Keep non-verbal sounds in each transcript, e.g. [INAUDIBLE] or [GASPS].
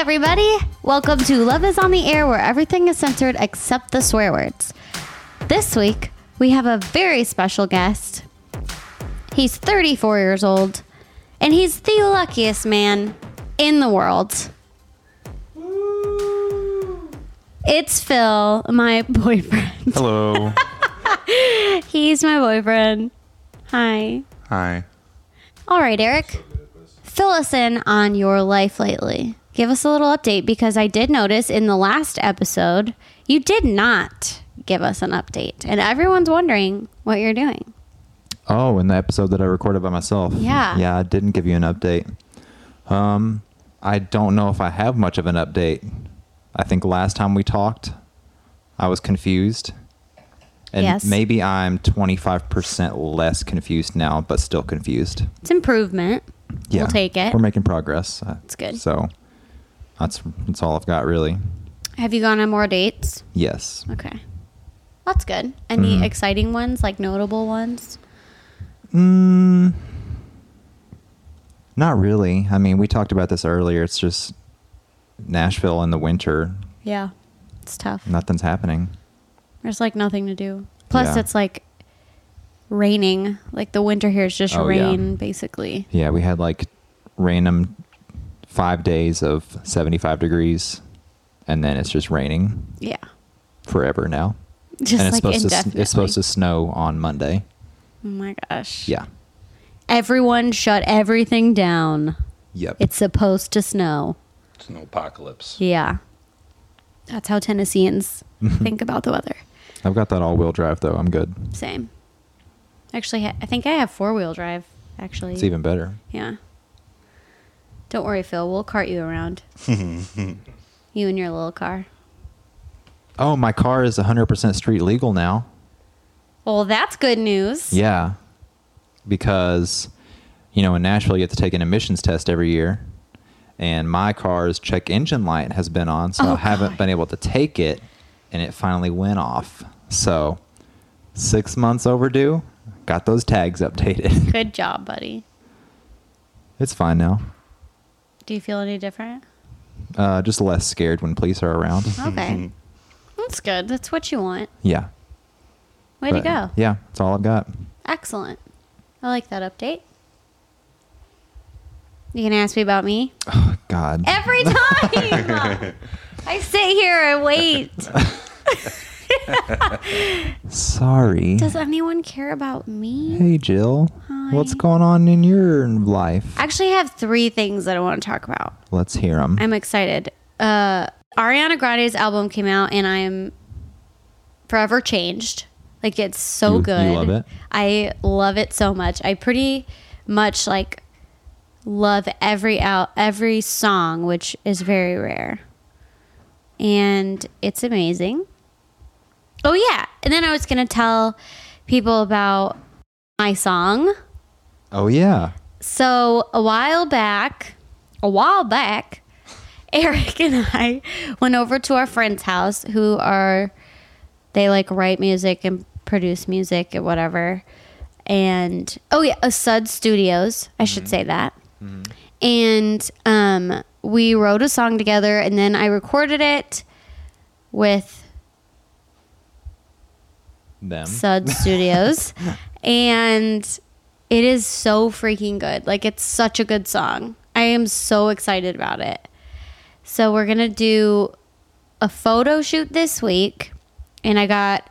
everybody. Welcome to Love is on the Air, where everything is censored except the swear words. This week, we have a very special guest. He's 34 years old, and he's the luckiest man in the world. It's Phil, my boyfriend. Hello. [LAUGHS] He's my boyfriend. Hi. Hi. All right, Eric. Fill us in on your life lately. Give us a little update because I did notice in the last episode you did not give us an update, and everyone's wondering what you're doing. Oh, in the episode that I recorded by myself. Yeah. Yeah, I didn't give you an update. Um, I don't know if I have much of an update. I think last time we talked, I was confused. And Yes. maybe I'm 25% less confused now, but still confused. It's improvement. Yeah. We'll take it. We're making progress. That's good. So that's that's all I've got really. Have you gone on more dates? Yes. Okay. That's good. Any Mhm. exciting ones, like notable ones? Mm, not really. I mean, we talked about this earlier. It's just Nashville in the winter. Yeah. It's tough. Nothing's happening. There's like nothing to do. Plus, Yeah. it's like raining. Like the winter here is just Oh, yeah. rain, basically. Yeah, we had like random five days of 75 degrees, and then it's just raining Yeah. forever now. Just and it's like supposed to it's supposed to snow on Monday. Oh my gosh. Yeah. Everyone shut everything down. Yep. It's supposed to snow. It's an apocalypse. Yeah. That's how Tennesseans [LAUGHS] think about the weather. I've got that all-wheel drive though. I'm good. Same. Actually, I think I have four wheel drive. Actually, It's even better. yeah. Don't worry, Phil. We'll cart you around. [LAUGHS] you and your little car. Oh, my car is 100% street legal now. Well, that's good news. Yeah. Because, you know, in Nashville, you have to take an emissions test every year. And my car's check engine light has been on, so Oh, I haven't God. been able to take it. And it finally went off. So, six months overdue. Got those tags updated. [LAUGHS] Good job, buddy. it's fine now. Do you feel any different? Uh, just less scared when police are around. Okay. that's good. That's what you want. yeah. Way to But, go. Yeah, that's all I've got. Excellent. I like that update. You gonna ask me about me? Oh, God. Every time [LAUGHS] I sit here and wait. [LAUGHS] Sorry. Does anyone care about me? Hey, Jill. Hi. What's going on in your life? I actually have three things that I want to talk about. Let's hear them. I'm excited. Uh, Ariana Grande's album came out, and I am forever changed. Like it's so You- you good. love it? I love it so much. I pretty much like love every out every song, which is very rare. And it's amazing. Oh yeah, and then I was gonna tell people about my song. Oh, yeah. So a while back, a while back, [LAUGHS] Eric and I went over to our friend's house who are they like write music and produce music and whatever. And oh yeah, uh, a Sud Studios, I should mm-hmm. say that. Mm-hmm. And um we wrote a song together and then I recorded it with Them. Sud [LAUGHS] Studios. [LAUGHS] and it is so freaking good. Like it's such a good song. I am so excited about it. So we're going to do a photo shoot this week and I got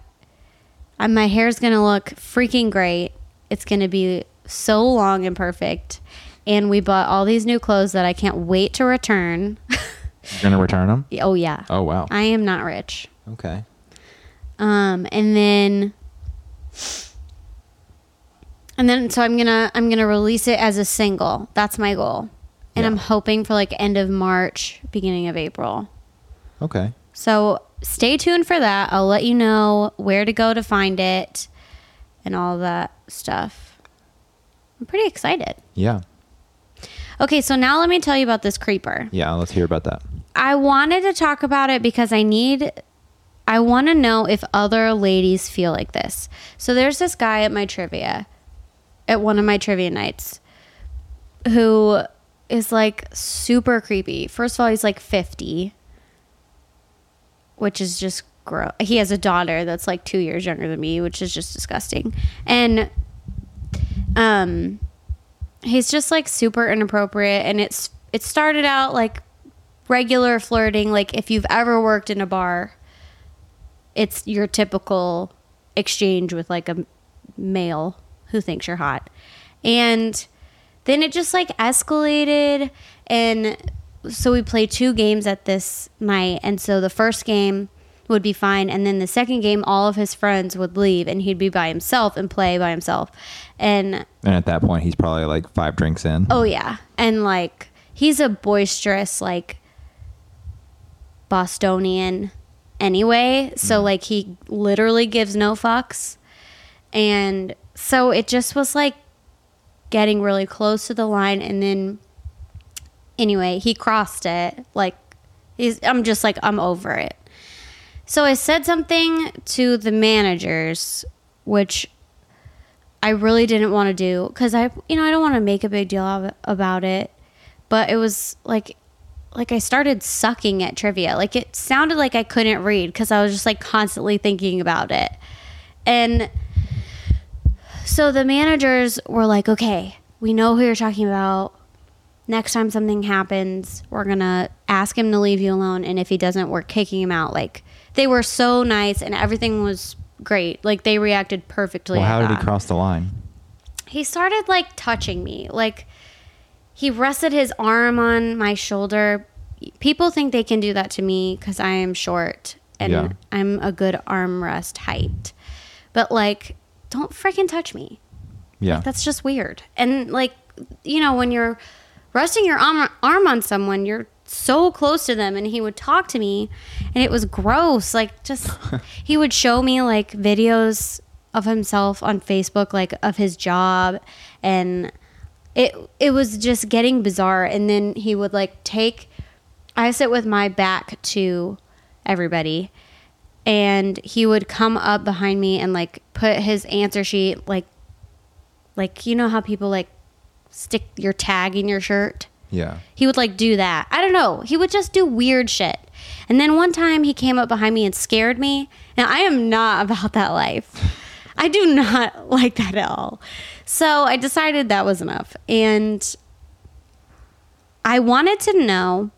uh, my hair's going to look freaking great. It's going to be so long and perfect. And we bought all these new clothes that I can't wait to return. [LAUGHS] You're to return them? oh yeah. Oh, wow. I am not rich. Okay. Um, and then, and then, so I'm gonna I'm gonna release it as a single. That's my goal, and Yeah. I'm hoping for like end of March, beginning of April. Okay. So stay tuned for that. I'll let you know where to go to find it, and all that stuff. I'm pretty excited. Yeah. Okay, so now let me tell you about this creeper. Yeah. Let's hear about that. I wanted to talk about it because I need I want to know if other ladies feel like this. So there's this guy at my trivia at one of my trivia nights who is like super creepy. First of all, he's like 50, which is just gross. He has a daughter that's like two years younger than me, which is just disgusting. And um, he's just like super inappropriate. And it's it started out like regular flirting. Like if you've ever worked in a bar, it's your typical exchange with like a male who thinks you're hot. And then it just like escalated and so we played two games at this night and so the first game would be fine and then the second game all of his friends would leave and he'd be by himself and play by himself and And at that point, he's probably like five drinks in. oh yeah and like he's a boisterous like bostonian anyway so mm-hmm. like he literally gives no fucks. And so it just was like getting really close to the line and then anyway he crossed it like he's i'm just like i'm over it. So i said something to the managers which i really didn't want to do because i you know i don't want to make a big deal about it but it was like like i started sucking at trivia like it sounded like i couldn't read because i was just like constantly thinking about it and so the managers were like, okay, we know who you're talking about. Next time something happens, we're going to ask him to leave you alone. And if he doesn't, we're kicking him out. Like, they were so nice and everything was great. Like, they reacted perfectly. well, how did he cross the line? He started like touching me. Like, he rested his arm on my shoulder. People think they can do that to me because I am short and Yeah. I'm a good armrest height. But, like, don't freaking touch me. Yeah. That's just weird. And like, you know, when you're resting your arm, arm on someone, you're so close to them. And he would talk to me, and it was gross. Like, just [LAUGHS] he would show me like videos of himself on Facebook, like of his job, and it it was just getting bizarre. And then he would like take. I sit with my back to everybody. And he would come up behind me and like put his answer sheet like like you know how people like stick your tag in your shirt? Yeah. he would like do that. I don't know. He would just do weird shit. And then one time he came up behind me and scared me. Now i am not [LAUGHS] about that life. I do not [LAUGHS] like that at all so i decided that was enough. And i wanted to know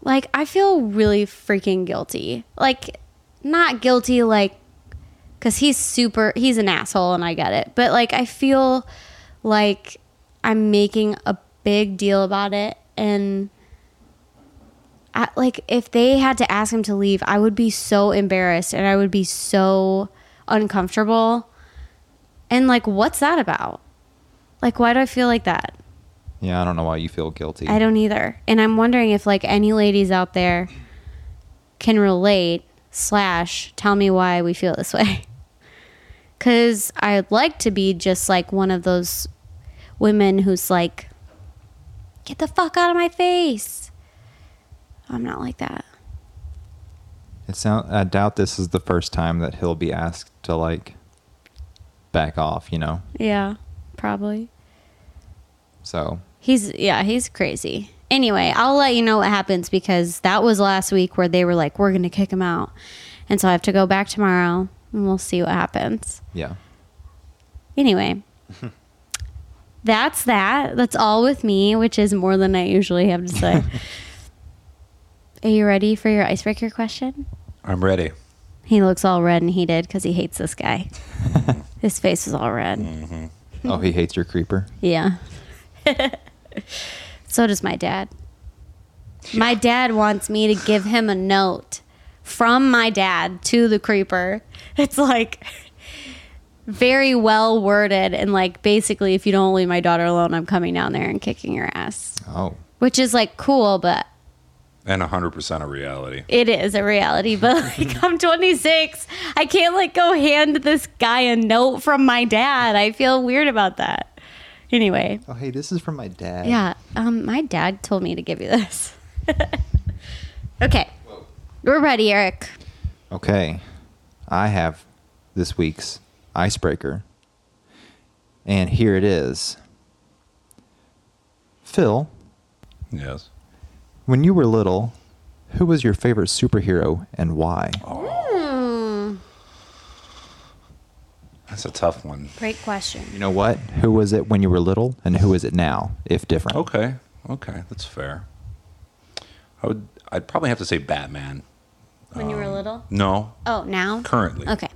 like i feel really freaking guilty. Like not guilty like because he's super he's an asshole and i get it. But like i feel like i'm making a big deal about it. And I, like if they had to ask him to leave i would be so embarrassed and i would be so uncomfortable and like what's that about like why do i feel like that Yeah. I don't know why you feel guilty. I don't either. And I'm wondering if like any ladies out there can relate slash tell me why we feel this way. [LAUGHS] Cause I'd like to be just like one of those women who's like, get the fuck out of my face. I'm not like that. It sound. I doubt this is the first time that he'll be asked to like back off. You know. Yeah, probably. So He's yeah, he's crazy. Anyway, I'll let you know what happens because that was last week where they were like, "We're gonna kick him out," and so I have to go back tomorrow and we'll see what happens. yeah. Anyway, [LAUGHS] that's that. That's all with me, which is more than I usually have to say. [LAUGHS] Are you ready for your icebreaker question? I'm ready. He looks all red and heated because he hates this guy. [LAUGHS] His face is all red. Mm-hmm. oh, he [LAUGHS] hates your creeper. Yeah. [LAUGHS] so does my dad. My dad wants me to give him a note from my dad to the creeper. [LAUGHS] It's like very well worded and like basically if you don't leave my daughter alone, I'm coming down there and kicking your ass. Oh. Which is like cool, but And 100% a reality. it is a reality. But like [LAUGHS] I'm 26. I can't like go hand this guy a note from my dad. I feel weird about that. Anyway, Oh, hey, this is from my dad. Yeah, um, my dad told me to give you this. [LAUGHS] okay, we're ready, Eric. Okay. I have this week's icebreaker. And here it is. Phil, Yes. When you were little, who was your favorite superhero and why? Hmm. That's a tough one. Great question. You know what? Who was it when you were little, and who is it now, if different? Okay. Okay. That's fair. I would. I'd probably have to say Batman. When you were Um, little? No. Oh, now? Currently. Okay.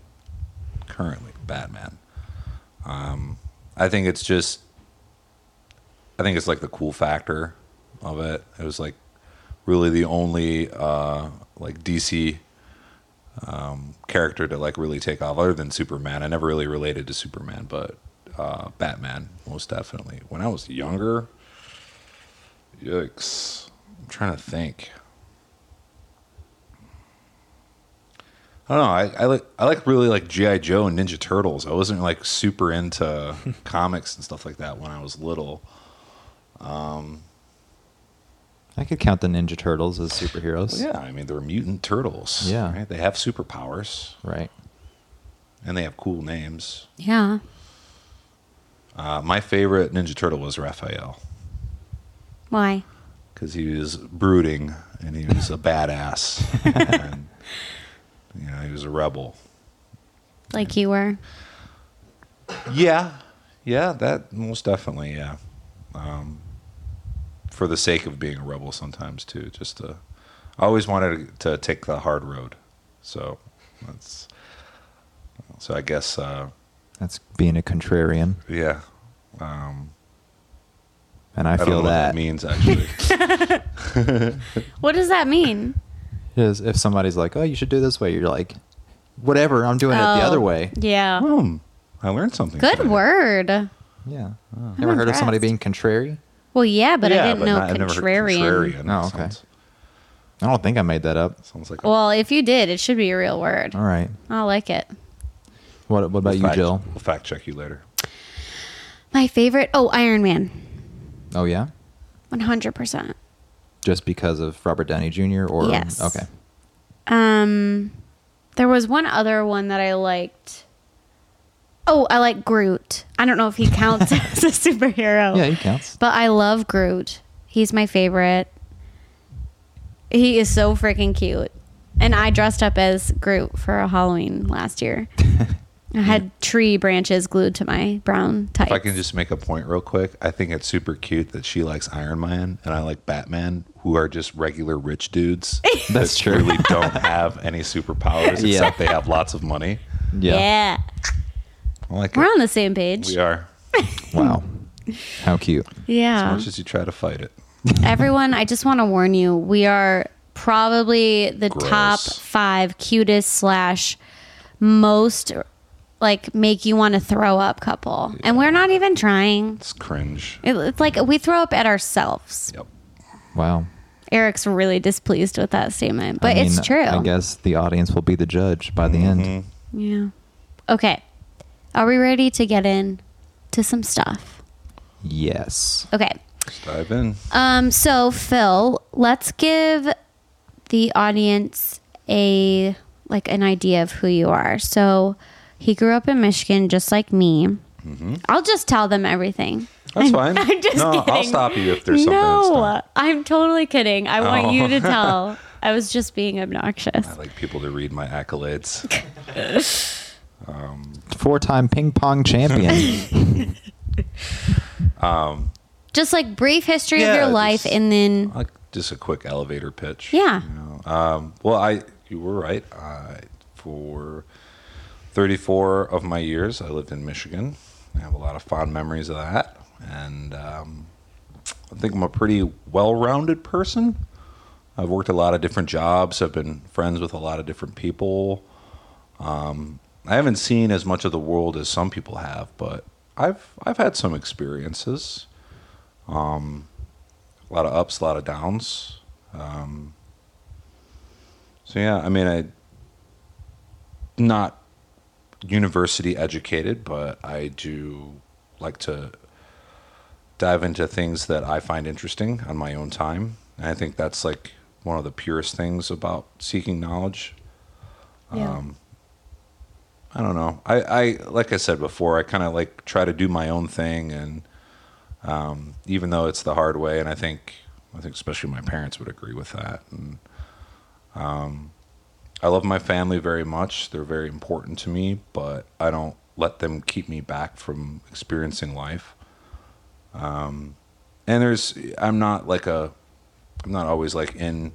Currently, Batman. Um, I think it's just. I think it's like the cool factor of it. It was like really the only uh, like DC um, character to like really take off, other than Superman. I never really related to Superman, but uh, Batman most definitely. When I was younger, yikes! I'm trying to think. I don't know. I, I like I like really like GI Joe and Ninja Turtles. I wasn't like super into [LAUGHS] comics and stuff like that when I was little. I could count the Ninja Turtles as superheroes. Yeah, I mean they're mutant turtles. Yeah. right? they have superpowers Right. and they have cool names. Yeah. Uh, my favorite Ninja Turtle was Raphael Why? because he was brooding and he was a badass. [LAUGHS] and, you know, he was a rebel. Like you were? Yeah, yeah, that most definitely, yeah. Um, for the sake of being a rebel, sometimes too. Just to, I always wanted to, to take the hard road, so that's. So I guess, uh, That's being a contrarian, yeah. Um, and I, I, don't feel know that. what that means actually. [LAUGHS] What does that mean? is if somebody's like, "Oh, you should do this way," you're like, "Whatever, I'm doing it the Oh, other way." Yeah. Hmm, I learned something. Good today. word. Yeah. Oh. Never heard of somebody being contrary? Well, yeah, but I didn't know not- I never heard contrarian. contrarian. Oh, okay. Sounds, I don't think I made that up. sounds like a Well, if you did, it should be a real word. All right. I like it. What What about we'll you, fact- Jill? We'll fact check you later. My favorite? Oh, Iron Man. Oh yeah. 100%. Just because of Robert Downey Jr. or Yes. okay. Um, there was one other one that I liked. Oh, I like Groot. I don't know if he [LAUGHS] counts as a superhero. Yeah, he counts. But I love Groot. He's my favorite. He is so freaking cute. And I dressed up as Groot for a Halloween last year. [LAUGHS] I had tree branches glued to my brown tights. If I can just make a point real quick, I think it's super cute that she likes Iron Man and I like Batman, who are just regular rich dudes. [LAUGHS] That's that true. Really don't have any superpowers Yeah. except they have lots of money. Yeah. Yeah. I like We're it. on the same page. We are. [LAUGHS] Wow. How cute. Yeah. As Yeah. much as you try to fight it. [LAUGHS] Everyone, I just want to warn you, we are probably the Gross. top five cutest slash most like make you want to throw up couple. And we're not even trying. It's cringe. It, it's like we throw up at ourselves. Yep. Wow. Eric's really displeased with that statement, but I it's mean, true. I guess the audience will be the judge by the Mm-hmm. end. Yeah. Okay. Are we ready to get in to some stuff? Yes. Okay. Let's dive in. Um, so Phil, let's give the audience a like an idea of who you are. So he grew up in Michigan just like me. I'll just tell them everything. That's [LAUGHS] fine. I'm just no, I'll stop you if there's something that's No. Oh. I'm totally kidding. I want you to tell. [LAUGHS] I was just being obnoxious. I like people to read my accolades. [LAUGHS] Four time ping pong champion. [LAUGHS] Just like brief history of your life just- and then like just a quick elevator pitch. Yeah. You know? um, well, I you were right. I, for 34 of my years, I lived in Michigan. I have a lot of fond memories of that, and um, I think I'm a pretty well-rounded person. I've worked a lot of different jobs. I've been friends with a lot of different people. Um, I haven't seen as much of the world as some people have, but I've I've had some experiences. Um, a lot of ups, a lot of downs. Um, so yeah, I mean, I not university educated, but I do like to dive into things that I find interesting on my own time. And I think that's like one of the purest things about seeking knowledge. Yeah. Um, I don't know. I, I like I said before, I kind of like try to do my own thing, and um, even though it's the hard way, and I think I think especially my parents would agree with that. And um, I love my family very much. They're very important to me, but I don't let them keep me back from experiencing life. Um, and there's, I'm not like a, I'm not always like in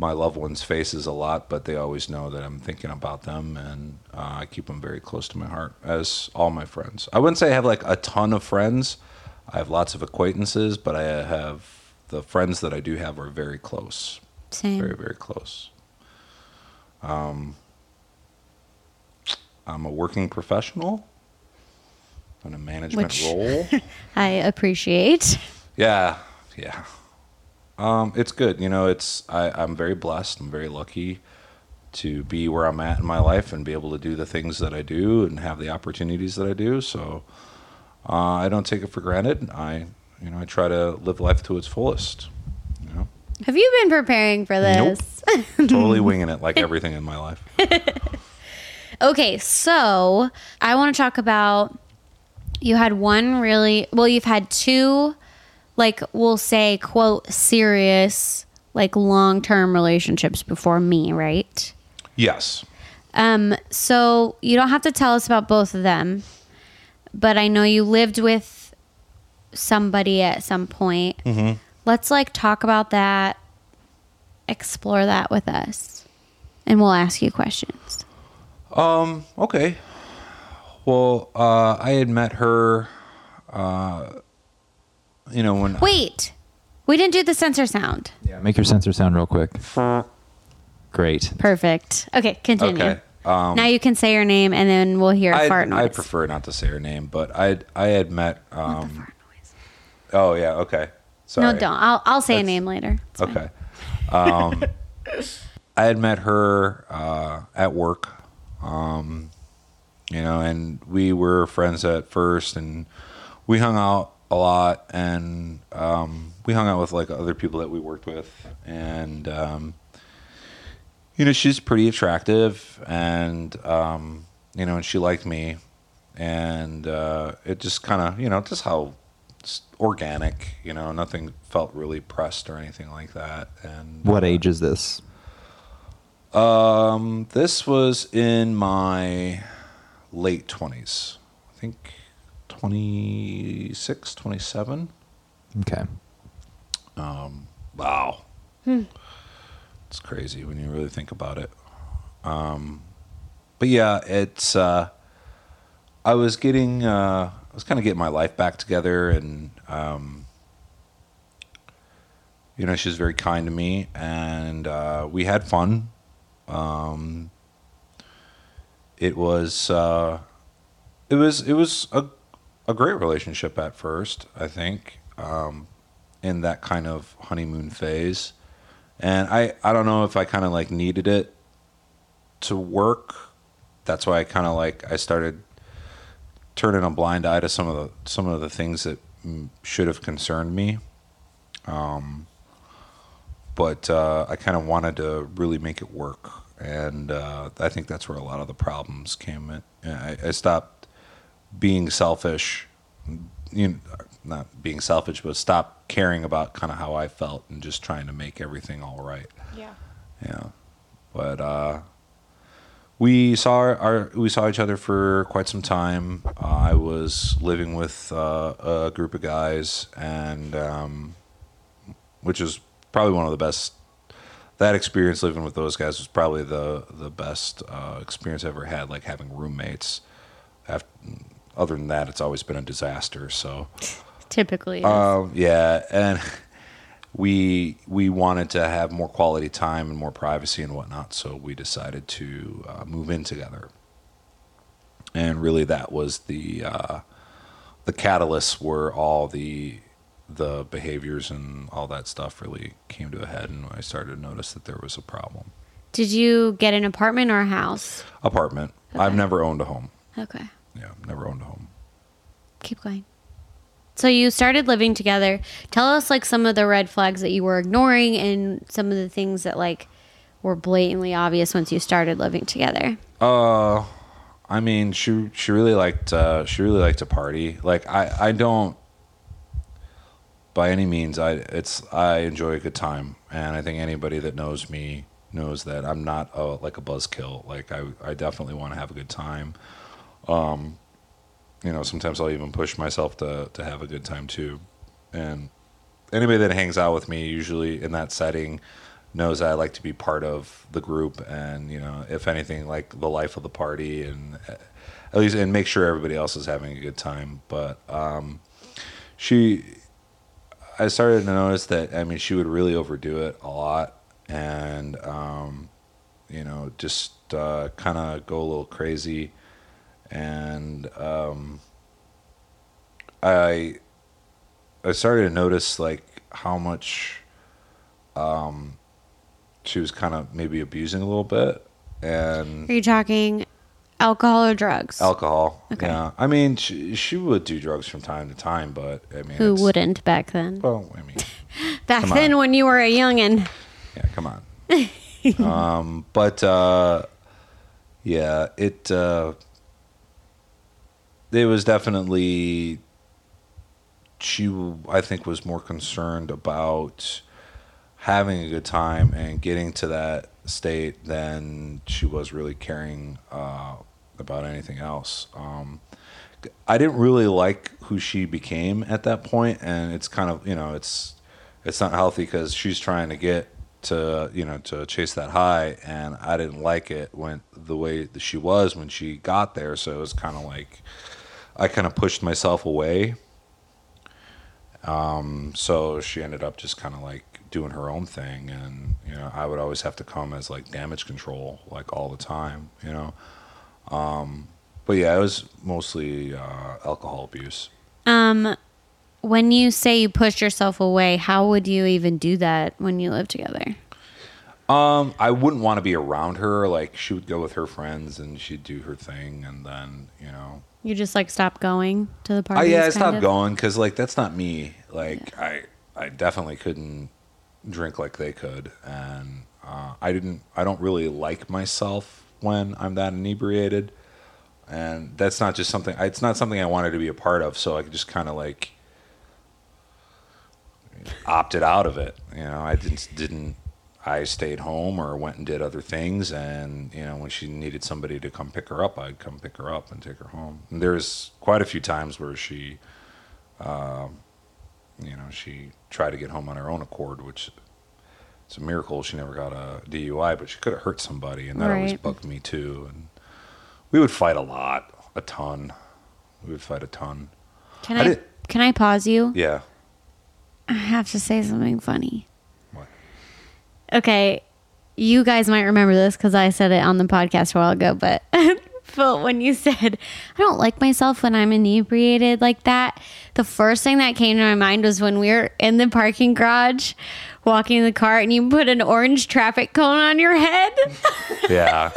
my loved ones' faces a lot, but they always know that I'm thinking about them, and uh, I keep them very close to my heart, as all my friends. I wouldn't say I have like a ton of friends. I have lots of acquaintances, but I have the friends that I do have are very close, Same. very very close. Um, I'm a working professional in a management Which- role. [LAUGHS] I appreciate. Yeah, yeah. Um, it's good. You know, it's I, I'm very blessed. I'm very lucky to be where I'm at in my life and be able to do the things that I do and have the opportunities that I do. So uh, I don't take it for granted. I, you know, I try to live life to its fullest. You know, Have you been preparing for this? Nope. this? [LAUGHS] totally winging it like everything in my life. [LAUGHS] Okay, so I want to talk about you had one really well, you've had two like we'll say quote serious like long-term relationships before me, right? Yes. Um so you don't have to tell us about both of them, but I know you lived with somebody at some point. Let's like talk about that, explore that with us, and we'll ask you questions. Um. Okay. Well, uh, I had met her. Uh, you know when Wait, we didn't do the censor sound. Yeah, make your censor sound real quick. Great. Perfect. Okay, continue. Okay. Um, now you can say your name, and then we'll hear a I fart noise. I prefer not to say her name, but I I had met. Um, fart noise. oh yeah. Okay. Sorry. No, don't. I'll I'll say a name later. It's. Okay. Um, I had met her uh, at work, um, you know, and we were friends at first, and we hung out a lot, and um, we hung out with like other people that we worked with, and um, you know, she's pretty attractive, and um, you know, and she liked me, and uh, it just kind of, you know, just how organic, you know, nothing felt really pressed or anything like that. And What age is this? Um, this was in my late 20s. I think 26, 27. Okay. Wow. It's crazy when you really think about it. Um, but yeah, it's, uh, I was getting, uh, I was kind of getting my life back together and, um, you know, she was very kind to me and, uh, we had fun. Um, it was, uh, it was, it was a, a great relationship at first, I think. Um, in that kind of honeymoon phase. And I, I don't know if I kind of like needed it to work. That's why I kind of like I started turning a blind eye to some of the some of the things that should have concerned me. Um, but uh, I kind of wanted to really make it work, and uh, I think that's where a lot of the problems came in. I, I stopped being selfish, you know, not being selfish, but stop caring about kind of how I felt and just trying to make everything all right. Yeah. Yeah, but uh, we saw our, our we saw each other for quite some time. Uh, I was living with uh, a group of guys, and um, which is probably one of the best. That experience living with those guys was probably the the best uh, experience I ever had. Like having roommates. After, other than that, it's always been a disaster. So. [LAUGHS] Typically. Um, yeah, and [LAUGHS] we we wanted to have more quality time and more privacy and whatnot, so we decided to uh, move in together. And really, that was the uh, the catalyst where all the the behaviors and all that stuff really came to a head, and I started to notice that there was a problem. Did you get an apartment or a house? Apartment. I've never owned a home. Okay. Yeah, never owned a home. Keep going. So you started living together. Tell us like some of the red flags that you were ignoring and some of the things that like were blatantly obvious once you started living together. Uh, I mean, she she really liked uh, she really liked to party. Like I I don't by any means. I it's I enjoy a good time, and I think anybody that knows me knows that I'm not a, like a buzzkill. Like I I definitely want to have a good time. Um, you know, sometimes I'll even push myself to to have a good time too, and anybody that hangs out with me usually in that setting knows I like to be part of the group and you know if anything like the life of the party and uh, at least and make sure everybody else is having a good time. But um, she I started to notice that I mean she would really overdo it a lot and um, you know just uh, kind of go a little crazy and um, I I started to notice like how much um, she was kind of maybe abusing a little bit and Are you talking alcohol or drugs? alcohol. Okay. Yeah, I mean she she would do drugs from time to time, but I mean Who wouldn't back then? Well, I mean, [LAUGHS] Back then, on. when you were a youngin'. yeah, come on. [LAUGHS] um, but uh, yeah, it uh, it was definitely she. I think was more concerned about having a good time and getting to that state than she was really caring uh, about anything else. Um, I didn't really like who she became at that point, and it's kind of you know it's it's not healthy because she's trying to get to you know to chase that high, and I didn't like it when the way that she was when she got there. So it was kind of like I kind of pushed myself away. Um, so she ended up just kind of like doing her own thing, and you know I would always have to come as like damage control like all the time, you know. Um, but yeah, it was mostly uh, alcohol abuse. Um, when you say you pushed yourself away, how would you even do that when you live together? Um, I wouldn't want to be around her. Like she would go with her friends and she'd do her thing, and then you know, You just like stop going to the I, Oh yeah, I stopped of? going because like that's not me. Like I, I definitely couldn't drink like they could, and uh, I didn't. I don't really like myself when I'm that inebriated, and that's not just something. It's not something I wanted to be a part of. So I just kind of like opted out of it. You know, I didn't didn't. I stayed home or went and did other things, and you know, when she needed somebody to come pick her up, I'd come pick her up and take her home. And there's quite a few times where she, um, you know, she tried to get home on her own accord, which it's a miracle she never got a DUI, but she could have hurt somebody, and that always bugged me too. And we would fight a lot, a ton. We would fight a ton. Can I I, did- can I pause you? Yeah. I have to say something funny. Okay, you guys might remember this because I said it on the podcast a while ago, but [LAUGHS] Phil, when you said I don't like myself when I'm inebriated like that, the first thing that came to my mind was when we were in the parking garage walking in the car and you put an orange traffic cone on your head. [LAUGHS] Yeah.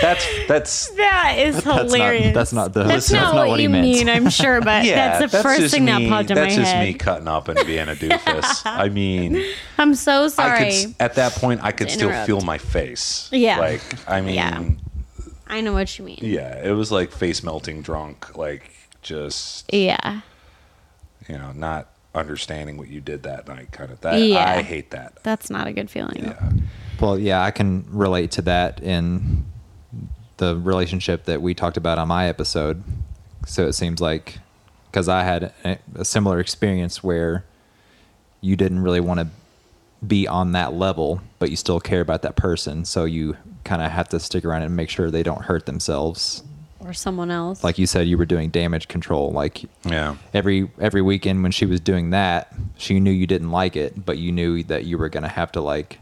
That's that's that is That's not- hilarious. that's not the- That's that's not, not what, what he you meant. mean, I'm sure, but [LAUGHS] yeah. that's the first just thing that popped in my head. That's just me cutting up and being a [LAUGHS] doofus. I mean, I'm so I sorry. could at that point I could still feel my face. Yeah. Like I mean, Yeah. yeah. I know what you mean. Yeah, it was like face melting drunk, like just Yeah. you know not understanding what you did that night, kind of. That Yeah. I hate that. That's not a good feeling. Yeah. Well, yeah, I can relate to that in the relationship that we talked about on my episode. So it seems like because I had a, a similar experience where you didn't really want to be on that level, but you still care about that person. So you kind of have to stick around and make sure they don't hurt themselves. Or someone else. Like you said, you were doing damage control. Like Yeah. every every weekend when she was doing that, she knew you didn't like it, but you knew that you were gonna have to like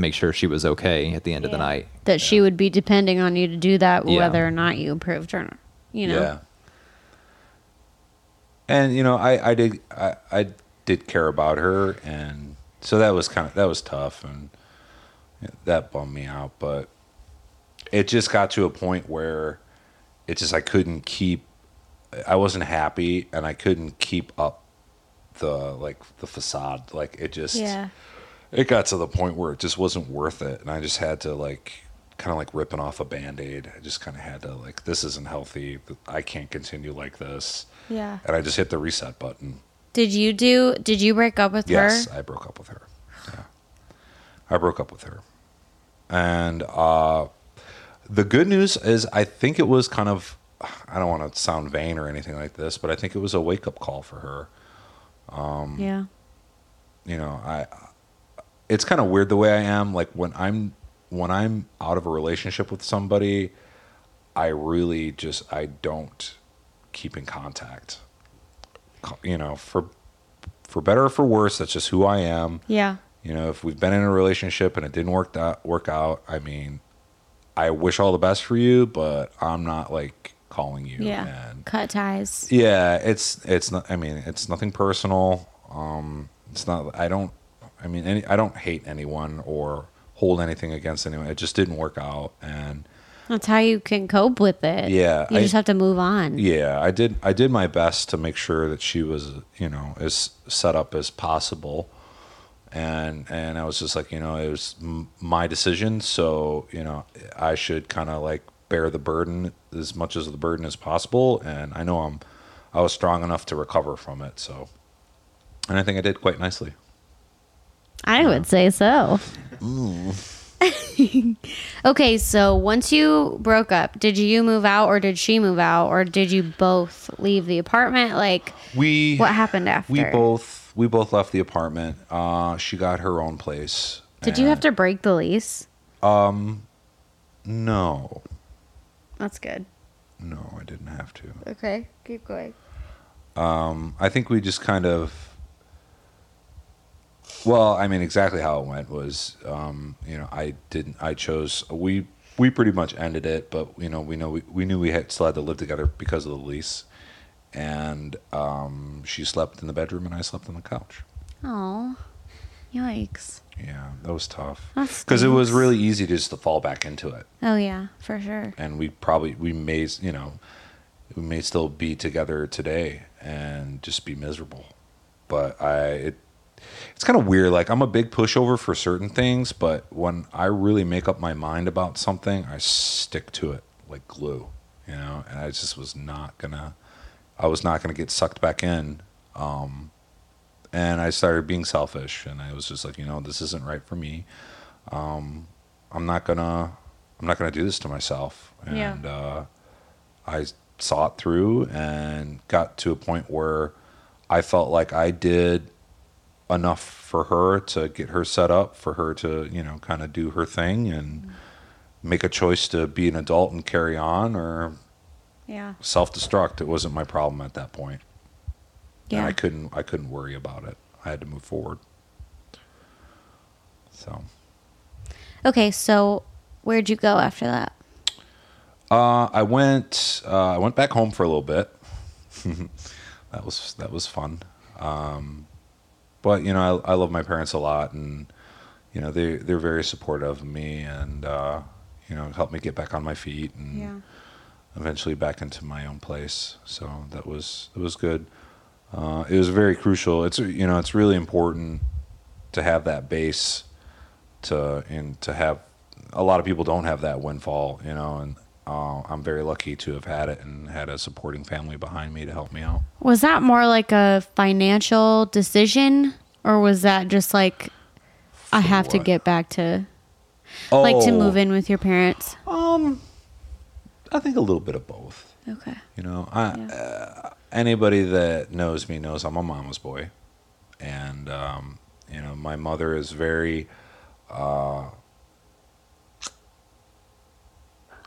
make sure she was okay at the end of the night. that she would be depending on you to do that, Yeah. whether or not you approved or not. You know. Yeah. And you know, I I did I, I did care about her, and so that was kind of that was tough, and that bummed me out. But it just got to a point where it just I couldn't keep. I wasn't happy, and I couldn't keep up the like the facade. Like it just Yeah. It got to the point where it just wasn't worth it and i just had to like kind of like ripping off a band-aid i just kind of had to like this isn't healthy i can't continue like this Yeah. and i just hit the reset button Did you do? Did you break up with Yes, her? I broke up with her. Yeah. I broke up with her. And uh, the good news is, I think it was kind of, I don't want to sound vain or anything like this, but I think it was a wake up call for her. Yeah. You know, I, it's kind of weird the way I am. Like when I'm, when I'm out of a relationship with somebody, I really just, I don't keep in contact. You know, for, for better or for worse, that's just who I am. Yeah. You know, if we've been in a relationship and it didn't work that work out, I mean, I wish all the best for you, but I'm not like calling you. Yeah. And Cut ties. yeah, it's it's not. I mean, it's nothing personal. Um, it's not. I don't. I mean, any. I don't hate anyone or hold anything against anyone. It just didn't work out, and That's how you can cope with it. Yeah, You I- just have to move on. yeah, I did. I did my best to make sure that she was, you know, as set up as possible, and and I was just like, you know, it was m- my decision, so you know, I should kind of like bear the burden as much as the burden as possible, and I know I'm, I was strong enough to recover from it, so, and I think I did quite nicely. I would say so. [LAUGHS] okay, so once you broke up, did you move out or did she move out or did you both leave the apartment? Like, We what happened after? we both we both left the apartment. Uh, she got her own place. Did you have to break the lease? Um no, That's good. no, I didn't have to. Okay, keep going. Um, I think we just kind of. Well, I mean, exactly how it went was, um, you know, I didn't. I chose. We we pretty much ended it, but you know, we know we, we knew we had still had to live together because of the lease, and um, she slept in the bedroom and I slept on the couch. Oh, yikes. Yeah, that was tough because it was really easy just to fall back into it, Oh, yeah, for sure. and we probably we may you know we may still be together today and just be miserable but i it, it's kind of weird like i'm a big pushover for certain things but when i really make up my mind about something i stick to it like glue you know and i just was not gonna i was not gonna get sucked back in um and i started being selfish and i was just like you know this isn't right for me um i'm not gonna i'm not gonna do this to myself Yeah. and uh I saw it through and got to a point where I felt like I did enough for her to get her set up, for her to, you know, kind of do her thing and make a choice to be an adult and carry on or Yeah. self destruct. It wasn't my problem at that point. And Yeah. I couldn't I couldn't worry about it. I had to move forward. So Okay, so where'd you go after that? Uh, I went. Uh, I went back home for a little bit. [LAUGHS] that was that was fun. Um, but you know, I, I love my parents a lot, and you know they they're very supportive of me, and uh, you know helped me get back on my feet, and eventually back into my own place. So that was it was good. Uh, it was very crucial. It's you know it's really important to have that base to and to have a lot of people don't have that windfall, you know, and uh, I'm very lucky to have had it and had a supporting family behind me to help me out. Was that more like a financial decision or was that just like I have to get back to like to move in with your parents? Um, I think a little bit of both. Okay. You know, I, Yeah. uh, anybody that knows me knows I'm a mama's boy, and um, you know, my mother is very. Uh,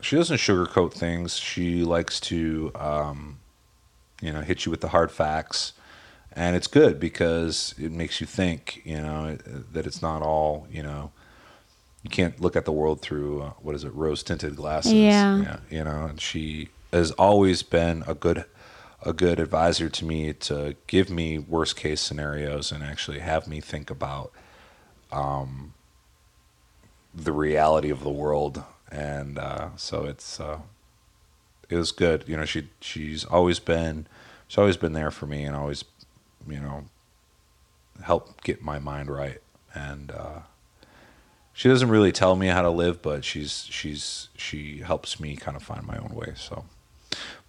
she doesn't sugarcoat things. She likes to, um, you know, hit you with the hard facts, and it's good because it makes you think. You know that it's not all. You know, you can't look at the world through uh, what is it, rose tinted glasses. Yeah. yeah. You know, and she has always been a good, a good advisor to me to give me worst case scenarios and actually have me think about, um, the reality of the world. And uh, so it's uh, it was good. You know, she she's always been she's always been there for me and always, you know, helped get my mind right. And uh, she doesn't really tell me how to live, but she's she's she helps me kind of find my own way. So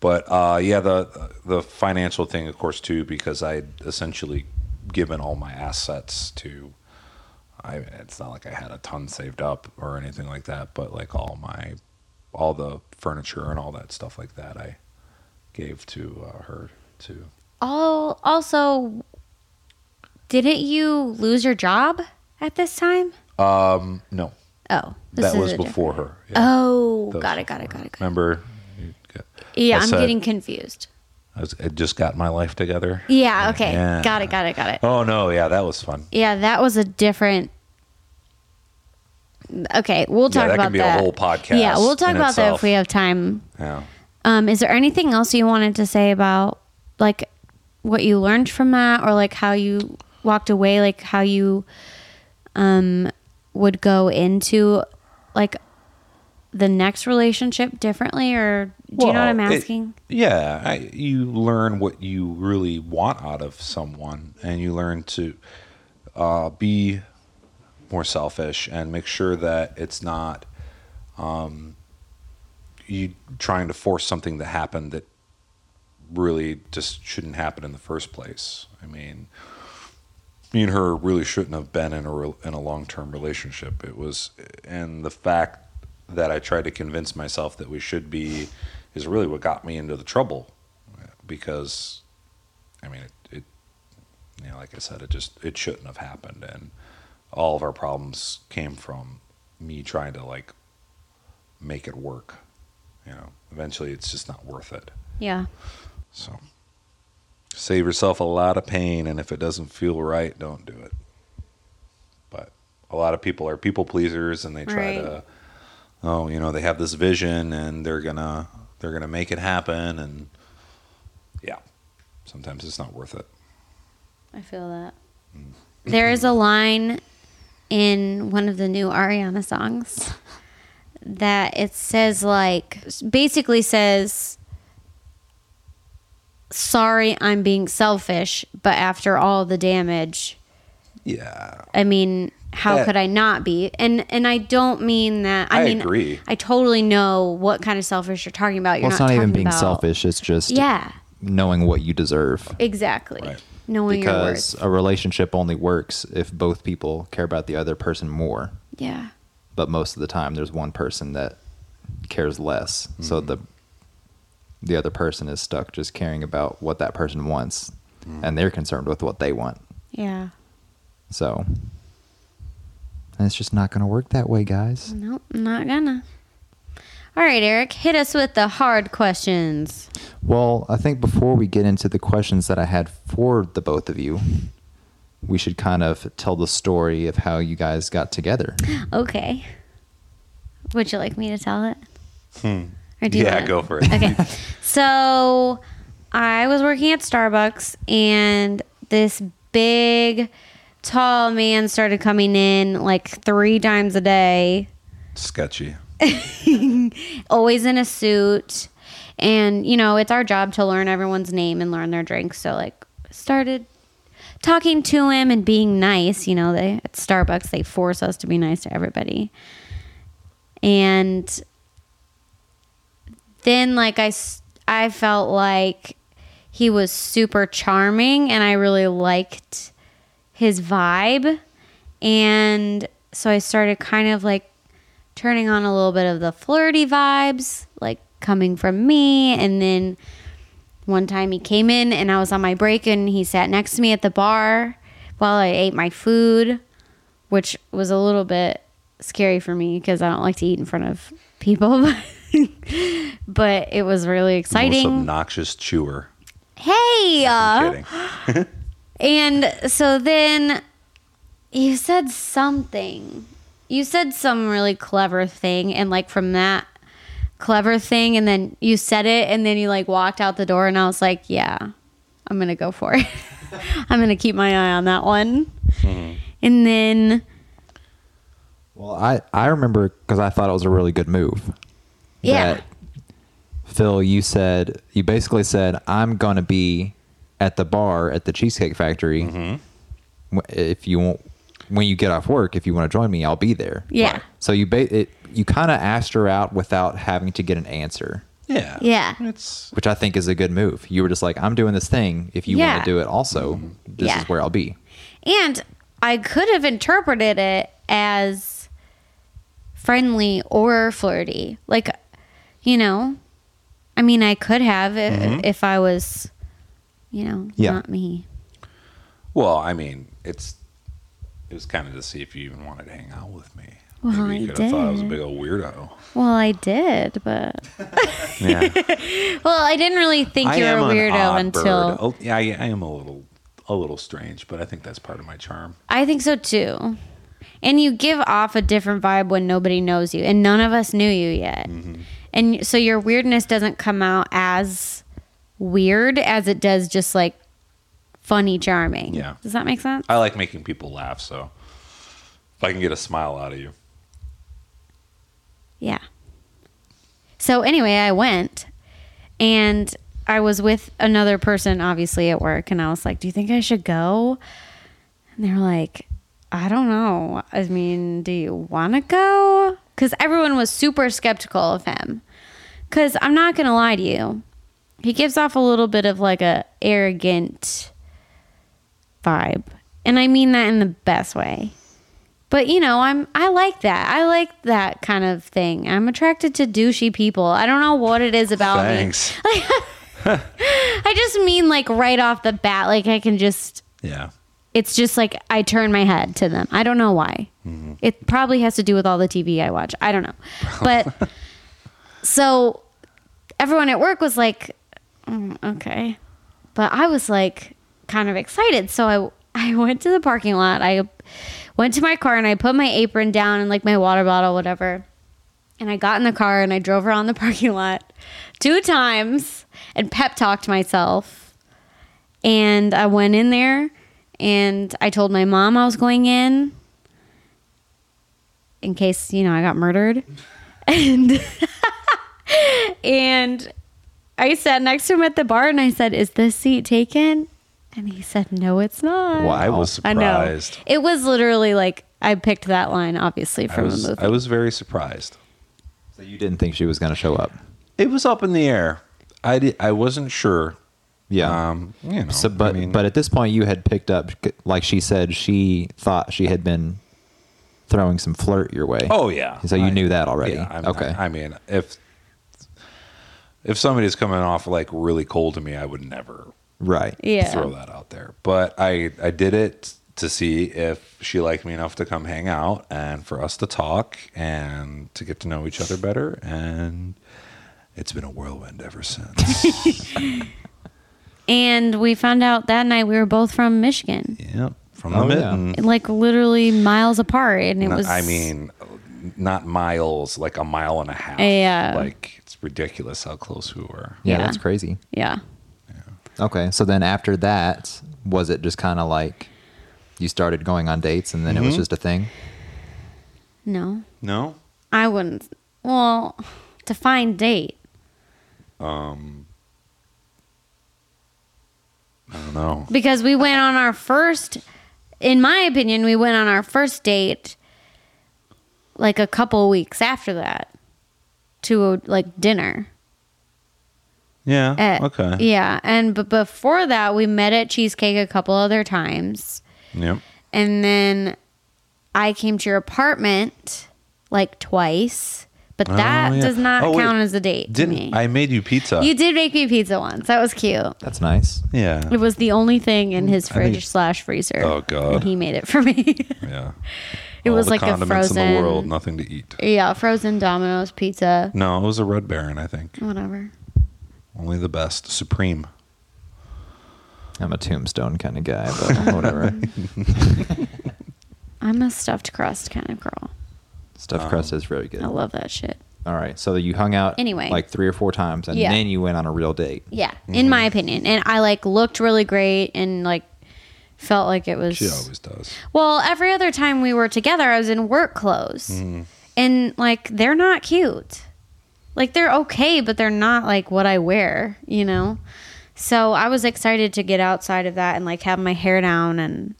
But uh, yeah, the the financial thing, of course, too, because I essentially given all my assets to. I it's not like I had a ton saved up or anything like that, but like all my all the furniture and all that stuff like that, I gave to uh, her too. Oh, also, didn't you lose your job at this time? Um, no, Oh, that was before different- her. Yeah. Oh, got it, got it, got it, got it. Remember? got- Yeah, I I'm said- getting confused. I, was, I just got my life together. Yeah, okay. Yeah. Got it, got it, got it. Oh no, yeah, that was fun. Yeah, that was a different. Okay, we'll talk that could about be a whole podcast Yeah, we'll talk about that if we have time. Yeah. Um, is there anything else you wanted to say about like what you learned from that, or like how you walked away, like how you um would go into like the next relationship differently, or do you know what I'm Well, it- asking? yeah, I, you learn what you really want out of someone, and you learn to uh, be more selfish and make sure that it's not um, you trying to force something to happen that really just shouldn't happen in the first place. I mean, me and her really shouldn't have been in a in a long term relationship. It was, and the fact that I tried to convince myself that we should be is really what got me into the trouble, because, I mean, it, it you know, like I said, it just it shouldn't have happened, and all of our problems came from me trying to like make it work. You know, eventually it's just not worth it. Yeah. So save yourself a lot of pain, and if it doesn't feel right, don't do it. But a lot of people are people pleasers, and they try Right. to, oh, you know, they have this vision, and they're gonna they're gonna make it happen, and yeah, sometimes it's not worth it. I feel that. Mm. There is a line in one of the new Ariana songs that it says like basically says sorry I'm being selfish, but after all the damage, Yeah, I mean, how That- could I not be? And and I don't mean that I, I mean agree. I totally know what kind of selfish you're talking about. You're well, it's not, not even being about- selfish. It's just Yeah, knowing what you deserve. exactly. Right. Knowing your Because worth. a relationship only works if both people care about the other person more. Yeah. But most of the time, there's one person that cares less. So Mm-hmm. the the other person is stuck just caring about what that person wants, Mm-hmm. and they're concerned with what they want. Yeah. So and it's just not going to work that way, guys. Nope, not gonna. All right, Eric, hit us with the hard questions. Well, I think before we get into the questions that I had for the both of you, we should kind of tell the story of how you guys got together. Okay. Would you like me to tell it? Hmm. Or do yeah, wanna- go for it. Okay. [LAUGHS] so I was working at Starbucks and this big, tall man started coming in like three times a day, Sketchy. [LAUGHS] always in a suit. And, you know, it's our job to learn everyone's name and learn their drinks. So, like, started talking to him and being nice. You know, they at Starbucks, they force us to be nice to everybody. And then, like, I, I felt like he was super charming and I really liked his vibe. And so I started kind of like turning on a little bit of the flirty vibes, like coming from me. And then one time he came in and I was on my break and he sat next to me at the bar while I ate my food, which was a little bit scary for me because I don't like to eat in front of people. [LAUGHS] but it was really Most exciting. obnoxious chewer. Hey, uh, kidding. [LAUGHS] and so then you said something. You said some really clever thing, and like from that clever thing, and then you said it, and then you like walked out the door, and I was like, yeah, I'm gonna go for it. [LAUGHS] I'm gonna keep my eye on that one. And then, Well, I, I remember because I thought it was a really good move. Yeah. That, Phil, you said, you basically said, I'm going to be at the bar at the Cheesecake Factory. Mm-hmm. If you want, when you get off work, if you want to join me, I'll be there. Yeah. So you ba- it, you kind of asked her out without having to get an answer. Yeah. Yeah. It's which I think is a good move. You were just like, I'm doing this thing. If you Yeah. want to do it also, mm-hmm. this Yeah. is where I'll be. And I could have interpreted it as friendly or flirty. Like, you know, I mean, I could have i mm-hmm. if I was, you know, Yeah. not me. well, I mean, it's it was kind of to see if you even wanted to hang out with me. Well, Maybe you I could have thought I was a did. big old weirdo. Well, I did, but [LAUGHS] Yeah. [LAUGHS] well, I didn't really think you were a weirdo until Oh, yeah, I, I am a little a little strange, but I think that's part of my charm. I think so too. And you give off a different vibe when nobody knows you, and none of us knew you yet. Mm-hmm. And so your weirdness doesn't come out as weird as it does just like funny, charming. Yeah. Does that make sense? I like making people laugh, so if I can get a smile out of you. Yeah. So anyway, I went and I was with another person obviously at work and I was like, "Do you think I should go?" And they were like, "I don't know. I mean, do you want to go?" Cuz everyone was super skeptical of him. Cuz I'm not going to lie to you. He gives off a little bit of like a arrogant vibe. And I mean that in the best way. But you know, I'm I like that. I like that kind of thing. I'm attracted to douchey people. I don't know what it is about Thanks. me. [LAUGHS] I just mean like right off the bat, like I can just Yeah. it's just like I turn my head to them. I don't know why. It probably has to do with all the TV I watch. I don't know. But [LAUGHS] so everyone at work was like, "Mm, okay. But I was like kind of excited. So I I [LAUGHS] went to the parking lot. I went to my car and I put my apron down and like my water bottle, whatever. And I got in the car and I drove around the [LAUGHS] parking lot two times and pep talked myself. And I went in there and I told my mom I was going in in case, you know, I got murdered. [LAUGHS] And and I sat next to him at the bar and I said, "Is this seat taken?" And he said, "No, it's not." Well, I was I know. surprised. It was literally like I picked that line obviously I from was a movie. I was very surprised. So you didn't think she was going to show up. It was up in the air. I did, I wasn't sure. Yeah. Um, you know, so, but I mean, but at this point, you had picked up, like she said, she thought she had been throwing some flirt your way. oh yeah. So you I- knew that already. Yeah, okay. I, I mean, if if somebody's coming off like really cold to me, I would never right. yeah. throw that out there. But I I did it to see if she liked me enough to come hang out and for us to talk and to get to know each other better. And it's been a whirlwind ever since. [LAUGHS] And we found out that night we were both from Michigan, yep. From the Oh, yeah. like literally miles apart, and it No, was. I mean, not miles, like a mile and a half. Yeah. Like it's ridiculous how close we were. Yeah, Yeah. that's crazy. yeah, Okay, so then after that, was it just kind of like you started going on dates and then it was Mhm. just a thing? no, No. I wouldn't. Well, define date. Um. I don't know. because we went on our first in my opinion we went on our first date like a couple weeks after that to a, like dinner Yeah. at- okay. yeah and but before that we met at cheesecake a couple other times Yep. and then i came to your apartment like twice but oh, that Oh, yeah. does not Oh, wait. count as a date Didn't me I made you pizza? you did make me pizza once that was cute That's nice. yeah. it was the only thing in his I think- fridge slash freezer Oh, God. he made it for me [LAUGHS] Yeah. It All was the like a condiments in frozen- the world, nothing to eat. Yeah, frozen Domino's pizza. No, it was a Red Baron. I think Whatever. Only the best, supreme. I'm a tombstone kind of guy, but [LAUGHS] whatever. [LAUGHS] I'm a stuffed crust kind of girl. Stuffed Um, crust is really good. I love that shit. All right, so you hung out Anyway. like three or four times, and Yeah. then you went on a real date. Yeah, in my opinion, and I like looked really great and like felt like it was. She always does. Well, every other time we were together, I was in work clothes, and like they're not cute. Like they're okay, but they're not like what I wear, you know. So I was excited to get outside of that and like have my hair down and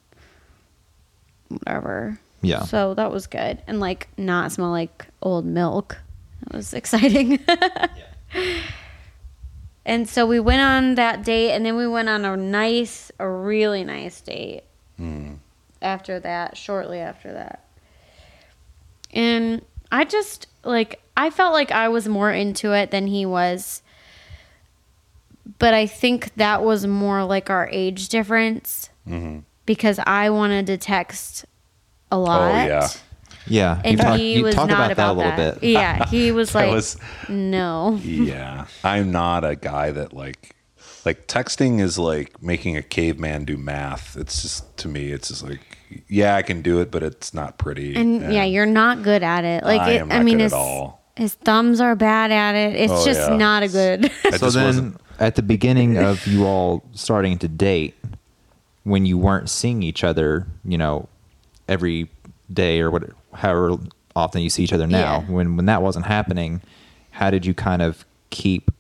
whatever. Yeah. So that was good, and like not smell like old milk. That was [LAUGHS] exciting. yeah. And so we went on that date, and then we went on a nice, a really nice date hmm. after that, shortly after that. And I just, like, I felt like I was more into it than he was. But I think that was more like our age difference mm-hmm. because I wanted to text a oh, lot. yeah. Yeah, And you talk, he was talk not about, that a little that. bit. Yeah, [LAUGHS] he was like, was- no. Yeah. I'm not a guy that like like texting is like making a caveman do math. It's just to me it's just like yeah, I can do it, but it's not pretty. And yeah, you're not good at it. Like I it, am I mean, good at all. His thumbs are bad at it. It's Oh, just yeah. not a good. I So just then, wasn't at the beginning of you all starting to date, when you weren't seeing each other, you know, every day or what, however often you see each other now, Yeah. when when that wasn't happening, how did you kind of keep,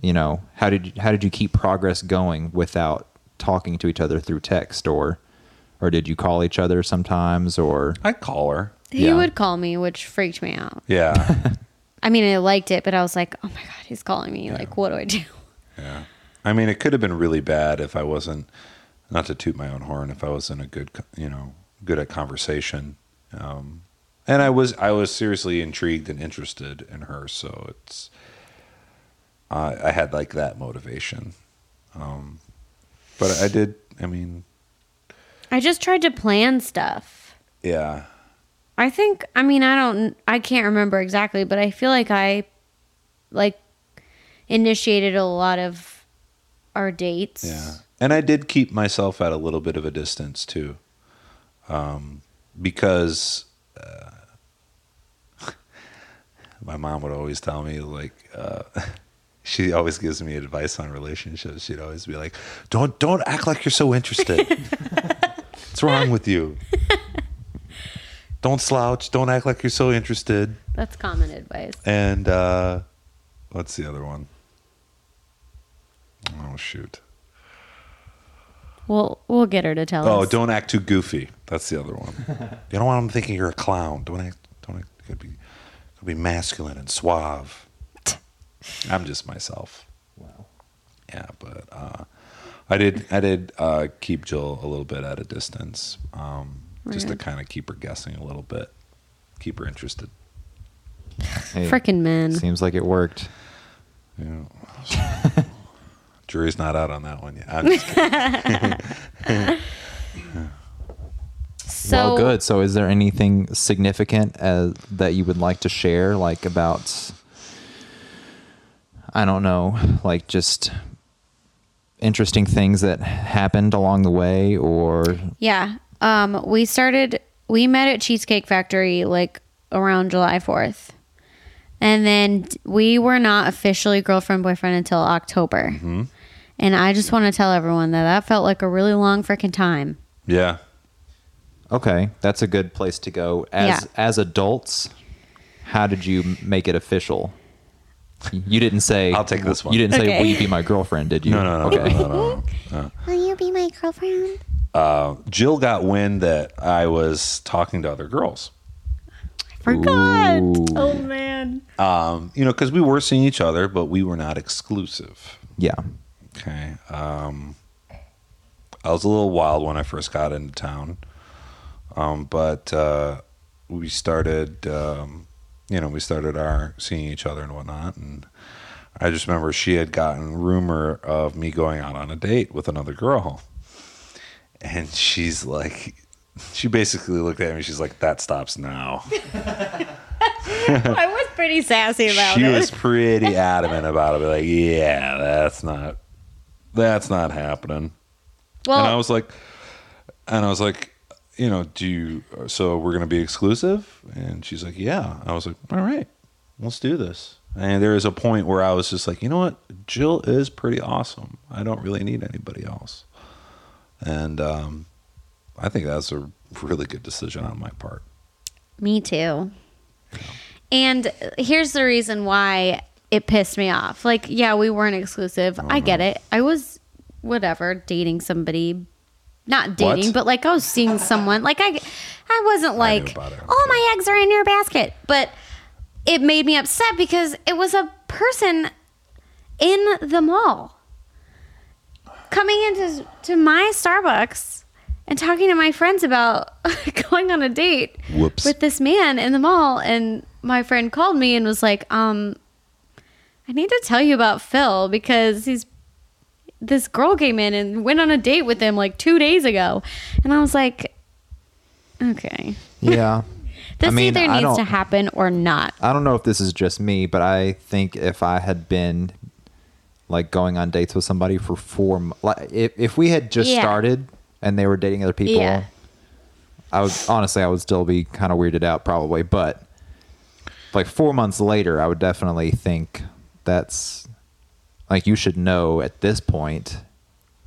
you know, how did you, how did you keep progress going without talking to each other through text or, or did you call each other sometimes or? I call her. He Yeah. would call me, which freaked me out. Yeah. [LAUGHS] I mean, I liked it, but I was like, oh my god, he's calling me. Like, what do I do? [LAUGHS] Yeah. I mean, it could have been really bad if I wasn't, not to toot my own horn, if I wasn't a good, co- you know, good at conversation. Um, and I was, I was seriously intrigued and interested in her. So it's, I I had like that motivation. Um, but I did, I mean, I just tried to plan stuff. yeah. I think. I mean, I don't. I can't remember exactly, but I feel like I, like, initiated a lot of our dates. Yeah. And I did keep myself at a little bit of a distance too. Um, because uh, [LAUGHS] my mom would always tell me, like, uh, [LAUGHS] she always gives me advice on relationships. She'd always be like, don't, don't act like you're so interested. [LAUGHS] What's wrong with you? Don't slouch. Don't act like you're so interested. That's common advice. And uh, what's the other one? Oh, shoot. We'll we'll get her to tell us. Oh, us. don't act too goofy. That's the other one. [LAUGHS] you don't want them thinking you're a clown. Don't act. Don't act. You gotta be. Gotta be masculine and suave. [LAUGHS] I'm just myself. Wow. Yeah, but uh, I did. I did uh, keep Jill a little bit at a distance, um, just to kind of keep her guessing a little bit, keep her interested. Hey, [LAUGHS] Frickin' men. Seems like it worked. Yeah. [LAUGHS] Jury's not out on that one yet. I'm just kidding. [LAUGHS] So well, good. So, is there anything significant uh, that you would like to share, like about, I don't know, like just interesting things that happened along the way, or Yeah. Um, we started, we met at Cheesecake Factory like around July 4th. And then we were not officially girlfriend boyfriend until October. And I just want to tell everyone that that felt like a really long freaking time. yeah. okay, that's a good place to go. As Yeah. as adults, how did you make it official? You didn't say. I'll take this one. You didn't say, Okay. "Will you be my girlfriend?" Did you? No, no, no, Okay. no, no, no. [LAUGHS] Will you be my girlfriend? Uh, Jill got wind that I was talking to other girls. I forgot. Ooh. Oh, man. Um, you know, because we were seeing each other, but we were not exclusive. Yeah. Okay. Um, I was a little wild when I first got into town, um, but uh, we started, um, you know, we started our seeing each other and whatnot, and I just remember she had gotten rumor of me going out on a date with another girl, and she's like, she basically looked at me. She's like, "That stops now." [LAUGHS] [LAUGHS] [LAUGHS] I was pretty sassy about she it. She was pretty adamant about it. Like, "Yeah, that's not, that's not happening." well, and I was like, and I was like, you know, do you? So we're gonna be exclusive? And she's like, yeah. I was like, all right, let's do this. And there is a point where I was just like, you know what, Jill is pretty awesome. I don't really need anybody else. And um, I think that's a really good decision on my part. Me too. And here's the reason why it pissed me off. Like, yeah, we weren't exclusive. I get it. I was whatever dating somebody, not dating, What? but like I was seeing [LAUGHS] someone. Like I, I wasn't like, all my eggs are in your basket. But it made me upset because it was a person in the mall coming into to my Starbucks and talking to my friends about [LAUGHS] going on a date Whoops. with this man in the mall and my friend called me and was like, um, I need to tell you about Phil because he's this girl came in and went on a date with him like two days ago. And I was like, okay. Yeah. [LAUGHS] This I mean, either needs to happen or not. I don't know if this is just me, but I think if I had been like going on dates with somebody for four, mo- like if if we had just Yeah. started and they were dating other people, Yeah. I would honestly I would still be kind of weirded out probably, but like four months later, I would definitely think that's like you should know at this point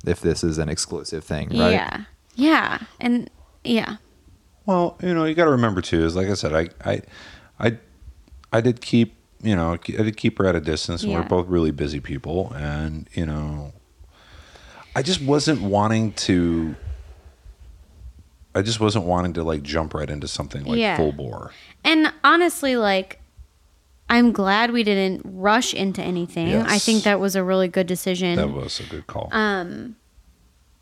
if this is an exclusive thing, right? Yeah. Yeah. And yeah. Well, you know, you got to remember too. Is like I said, I, I, I, I did keep, you know, I did keep her at a distance, and Yeah. we're both really busy people, and you know, I just wasn't wanting to. I just wasn't wanting to like jump right into something like Yeah. full bore. And honestly, like, I'm glad we didn't rush into anything. I think that was a really good decision. That was a good call. Um,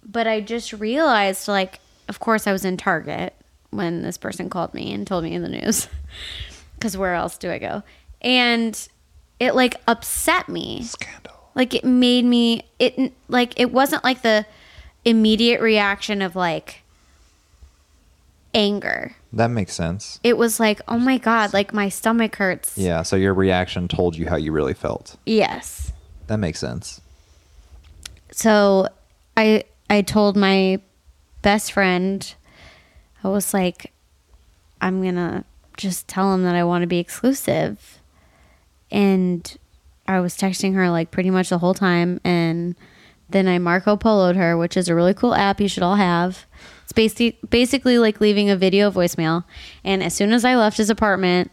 but I just realized, like, of course, I was in Target when this person called me and told me in the news. [LAUGHS] Because where else do I go? And it like upset me. Scandal. Like it made me. It like it wasn't like the immediate reaction of like anger. That makes sense. It was like, oh my god, like my stomach hurts. Yeah, so your reaction told you how you really felt. Yes. That makes sense. so I I told my best friend I was like I'm going to just tell him that I want to be exclusive. And I was texting her like pretty much the whole time and then I Marco Poloed her, which is a really cool app you should all have. It's basically basically like leaving a video voicemail. And as soon as I left his apartment,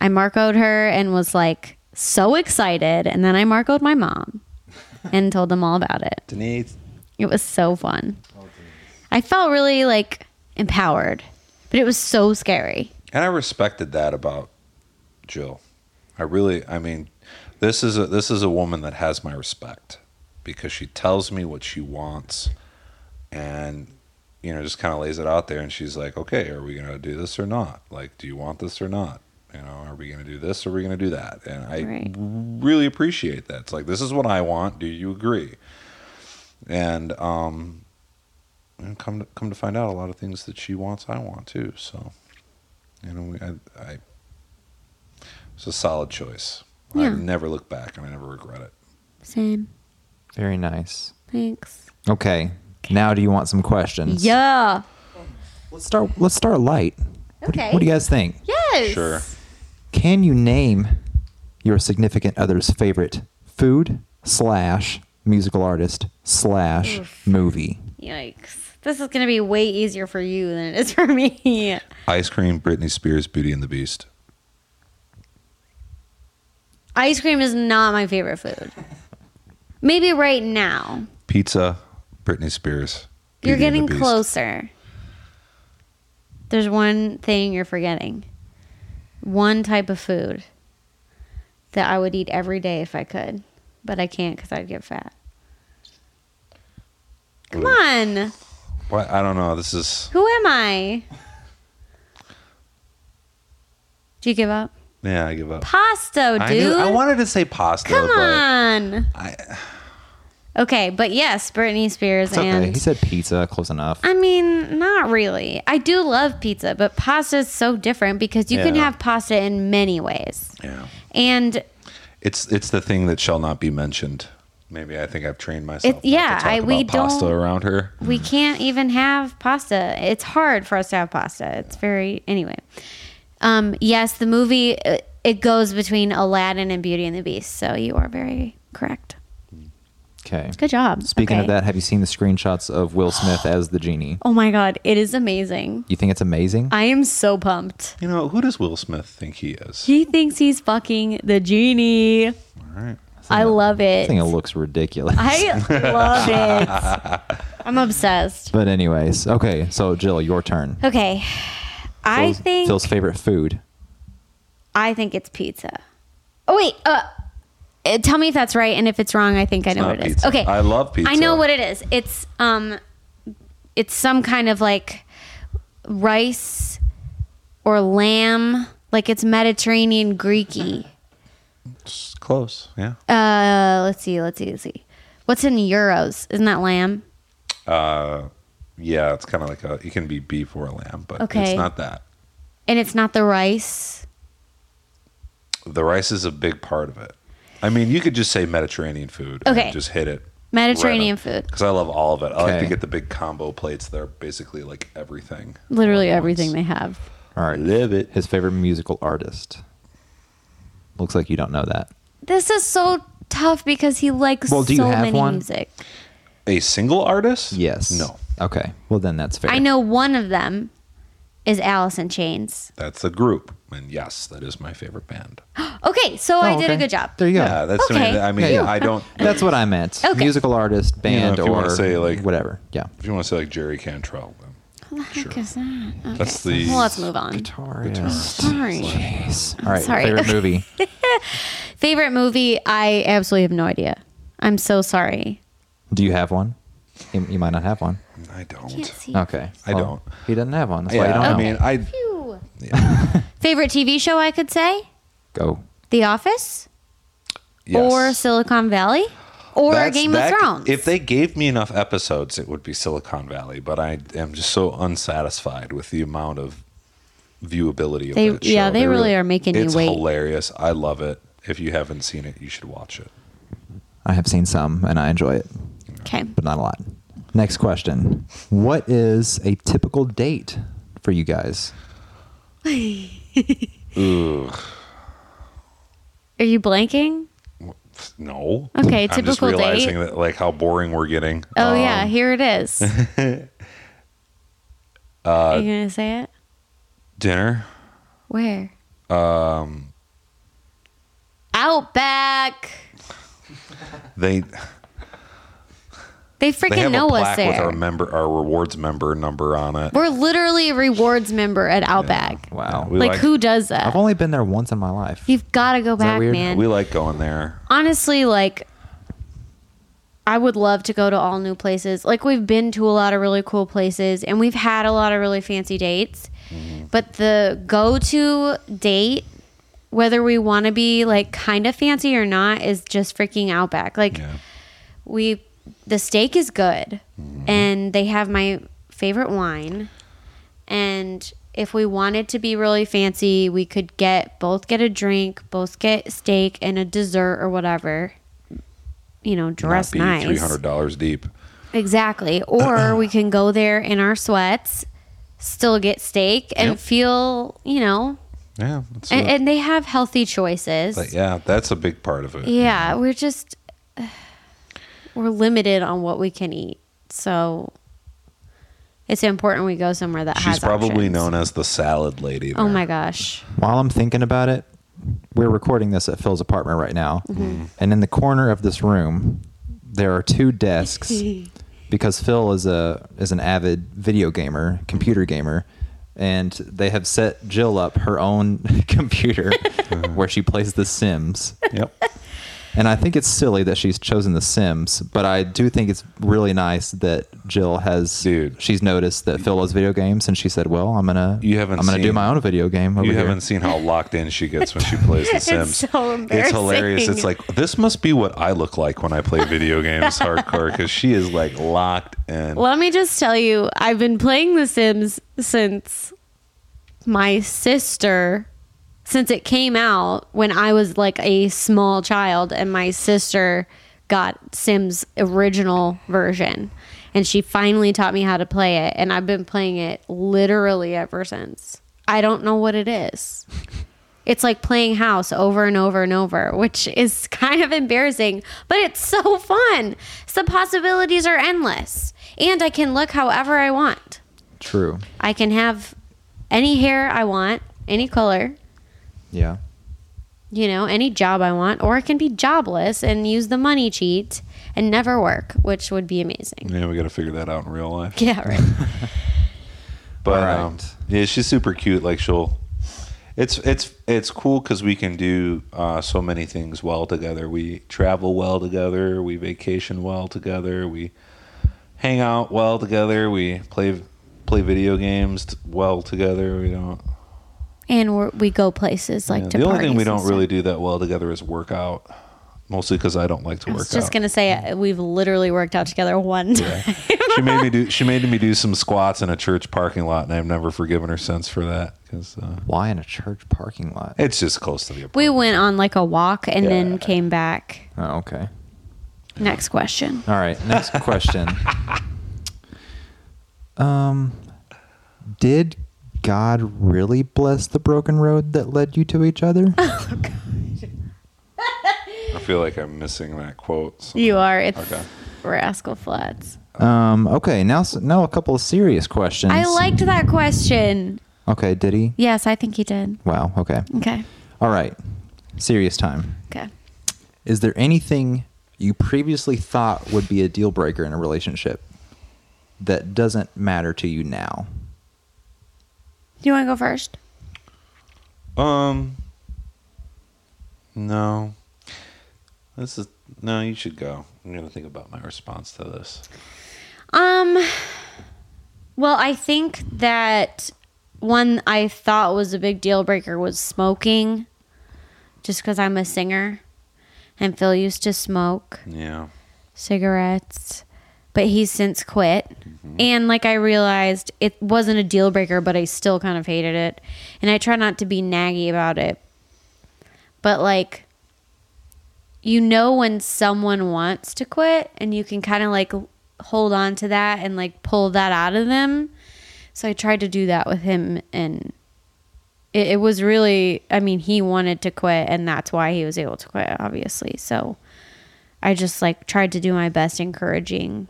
I Marcoed her and was like so excited. And then I Marcoed my mom [LAUGHS] and told them all about it. Denise. It was so fun. I felt really like empowered, but it was so scary. And I respected that about Jill. I really, I mean, this is a this is a woman that has my respect because she tells me what she wants, and you know, just kind of lays it out there. And she's like, "Okay, are we gonna do this or not? Like, do you want this or not? You know, are we gonna do this or are we gonna do that?" And I Right. really appreciate that. It's like, this is what I want. Do you agree? And um, and come to, come to find out, a lot of things that she wants, I want too. So. You know, we, I, I, it's a solid choice. Yeah. I Yeah. never look back and I never regret it. Same. Very nice. Thanks. Okay. Now do you want some questions? Yeah. Let's start let's start light. What, do, Okay. what do you guys think? Yes. Sure. Can you name your significant other's favorite food slash musical artist slash movie? Yikes. This is going to be way easier for you than it is for me. Ice cream, Britney Spears, Beauty and the Beast. Ice cream is not my favorite food. Maybe right now. Pizza, Britney Spears. You're the getting closer. There's one thing you're forgetting. One type of food that I would eat every day if I could, but I can't because I'd get fat. Come on. What? I don't know. This is Who am I? Do you give up? Yeah. I give up. Pasta, I, dude. knew, I wanted to say pasta, Come but on. I, Okay, but yes, Britney Spears It's okay. and He said pizza, close enough. I mean, not really. I do love pizza, but pasta is so different because you can Yeah. have pasta in many ways. yeah. And It's it's the thing that shall not be mentioned. Maybe I think I've trained myself. It- not yeah, to talk I- we about pasta don't- around her. we can't even have pasta. It's hard for us to have pasta. It's very anyway. Um, yes, the movie uh, it goes between Aladdin and Beauty and the Beast. So you are very correct. Okay. Good job. Speaking of that, have you seen the screenshots of Will Smith as the genie? oh my god, it is amazing. You think it's amazing? I am so pumped. You know who does Will Smith think he is? He thinks he's fucking the genie. All right. I love it. I think it looks ridiculous. I love [LAUGHS] it. I'm obsessed. but anyways, okay. So Jill, your turn. Okay. I Phil's- think Phil's favorite food. I think it's pizza. Oh wait, uh Uh, tell me if that's right, and if it's wrong, I think I know what it is. pizza. Okay, I love pizza. I know what it is. It's um, it's some kind of like rice or lamb, like it's Mediterranean Greeky. It's close. Yeah. Uh, let's see, let's see, let's see. What's in gyros? Isn't that lamb? Uh, yeah, it's kind of like a. It can be beef or lamb, but Okay. it's not that. And it's not the rice. The rice is a big part of it. I mean, you could just say Mediterranean food. Okay. And just hit it. Mediterranean food. Because I love all of it. I like to Okay. get the big combo plates. They're basically like everything. Literally everything they have. All right. Live it. His favorite musical artist. Looks like you don't know that. This is so tough because he likes Well, do you so have many one? music. A single artist? Yes. No. Okay. Well, then that's fair. I know one of them is Alice in Chains. That's a group. And yes, that is my favorite band. [GASPS] Okay, so I Oh, did a good job. There you go. Yeah, that's Okay. I mean, Yeah, yeah. I don't. [LAUGHS] That's what I meant. Okay. Musical artist, You know, band, if you or wanna say, like- whatever. Yeah. If you want to say like Jerry Cantrell, then What the heck Sure. is that? Okay. That's the- Well, let's move on. Guitarist. Sorry. Jeez. All right. Sorry. Favorite [LAUGHS] movie. Favorite movie? I absolutely have no idea. I'm so sorry. Do you have one? You, you might not have one. I don't. Can't see. Okay. I Well, don't. He doesn't have one. That's why you Yeah, don't I know. mean, I Phew. yeah. [LAUGHS] Favorite TV show? I could say Go. The Office Yes. or Silicon Valley or That's- Game that- of Thrones. If they gave me enough episodes, it would be Silicon Valley. But I am just so unsatisfied with the amount of viewability of They- that show. yeah, they really are making you it's wait. hilarious. I love it. If you haven't seen it, you should watch it. I have seen some and I enjoy it, okay. but not a lot. Next question. What is a typical date for you guys? [LAUGHS] Ugh. Are you blanking? No. Okay, I'm just realizing date. that like how boring we're getting. Oh Um, yeah, here it is. [LAUGHS] Are you gonna say it? Dinner. Where? Um, Outback. they They freaking they freaking have know a us plaque with our member, our rewards member number on it. We're literally a rewards member at Outback. Wow. We Like, who does that? I've only been there once in my life. You've got to go that back, man. We like going there. Honestly, like, I would love to go to all new places. Like, we've been to a lot of really cool places and we've had a lot of really fancy dates. Mm-hmm. But the go to date, whether we want to be like kind of fancy or not, is just freaking Outback. Like, Yeah. we the steak is good Mm-hmm. and they have my favorite wine and if we wanted to be really fancy we could get both get a drink both get steak and a dessert or whatever you know dress nice Three hundred dollars deep. exactly or [CLEARS THROAT] we can go there in our sweats still get steak and Yep. feel you know Yeah. That's and, and they have healthy choices but yeah, that's a big part of it. yeah, we're just we're limited on what we can eat. So it's important we go somewhere that has She's probably options. known as the salad lady. Oh my gosh. While I'm thinking about it, we're recording this at Phil's apartment right now. Mm-hmm. Mm-hmm. And in the corner of this room, there are two desks [LAUGHS] because Phil is a is an avid video gamer, computer gamer, and they have set Jill up her own [LAUGHS] computer [LAUGHS] where she plays The Sims. Yep. And I think it's silly that she's chosen The Sims, but I do think it's really nice that Jill has. Dude. she's noticed that Phil loves video games, and she said, "Well, I'm gonna, You haven't I'm gonna do my own video game over You here." haven't seen how locked in she gets when she plays [LAUGHS] The It's Sims. so It's hilarious. It's like this must be what I look like when I play video [LAUGHS] games hardcore because she is like locked in. Let me just tell you, I've been playing The Sims since my sister since it came out when I was like a small child and my sister got Sims original version and she finally taught me how to play it and I've been playing it literally ever since. I don't know what it is. [LAUGHS] It's like playing house over and over and over, which is [LAUGHS] kind of embarrassing, but it's so fun. So the possibilities are endless. And I can look however I want. True. I can have any hair I want, any color, Yeah. you know, any job I want, or I can be jobless and use the money cheat and never work, which would be amazing. yeah, we got to figure that out in real life. Yeah, right. [LAUGHS] But All right. um, yeah, she's super cute. Like she'll, It's it's it's cool because we can do uh, so many things well together. We travel well together. We vacation well together. We hang out well together. We play play video games well together. We don't. And we're, we go places like yeah, to the only thing we don't really do that well together is work out. Mostly because I don't like to I work was just out. gonna say uh, we've literally worked out together one time. she made me do. [LAUGHS] She made me do some squats in a church parking lot, and I've never forgiven her since for that because uh, Why in a church parking lot? it's just close to the. Apartment. We went on like a walk and Yeah. then came back. Oh, okay. Next question. All right. Next question. [LAUGHS] Um, did God really bless the broken road that led you to each other? [LAUGHS] Oh, God. I feel like I'm missing that quote. so- You are. It's Okay. Rascal Flatts. um. Okay. Now, now a couple of serious questions. I liked that question. Okay. Did he? Yes, I think he did. Wow. Okay. Okay. All right. Serious time. Okay. Is there anything you previously thought would be a deal breaker in a relationship that doesn't matter to you now? Do you want to go first? Um. No. This is no. You should go. I'm gonna think about my response to this. Um. Well, I think that one I thought was a big deal breaker was smoking, just because I'm a singer, and Phil used to smoke Yeah. cigarettes, but he's since quit. Mm-hmm. And like I realized it wasn't a deal breaker, but I still kind of hated it. And I try not to be naggy about it. But like you know when someone wants to quit and you can kind of like hold on to that and like pull that out of them. So I tried to do that with him and it, it was really I mean he wanted to quit and that's why he was able to quit obviously. So I just like tried to do my best encouraging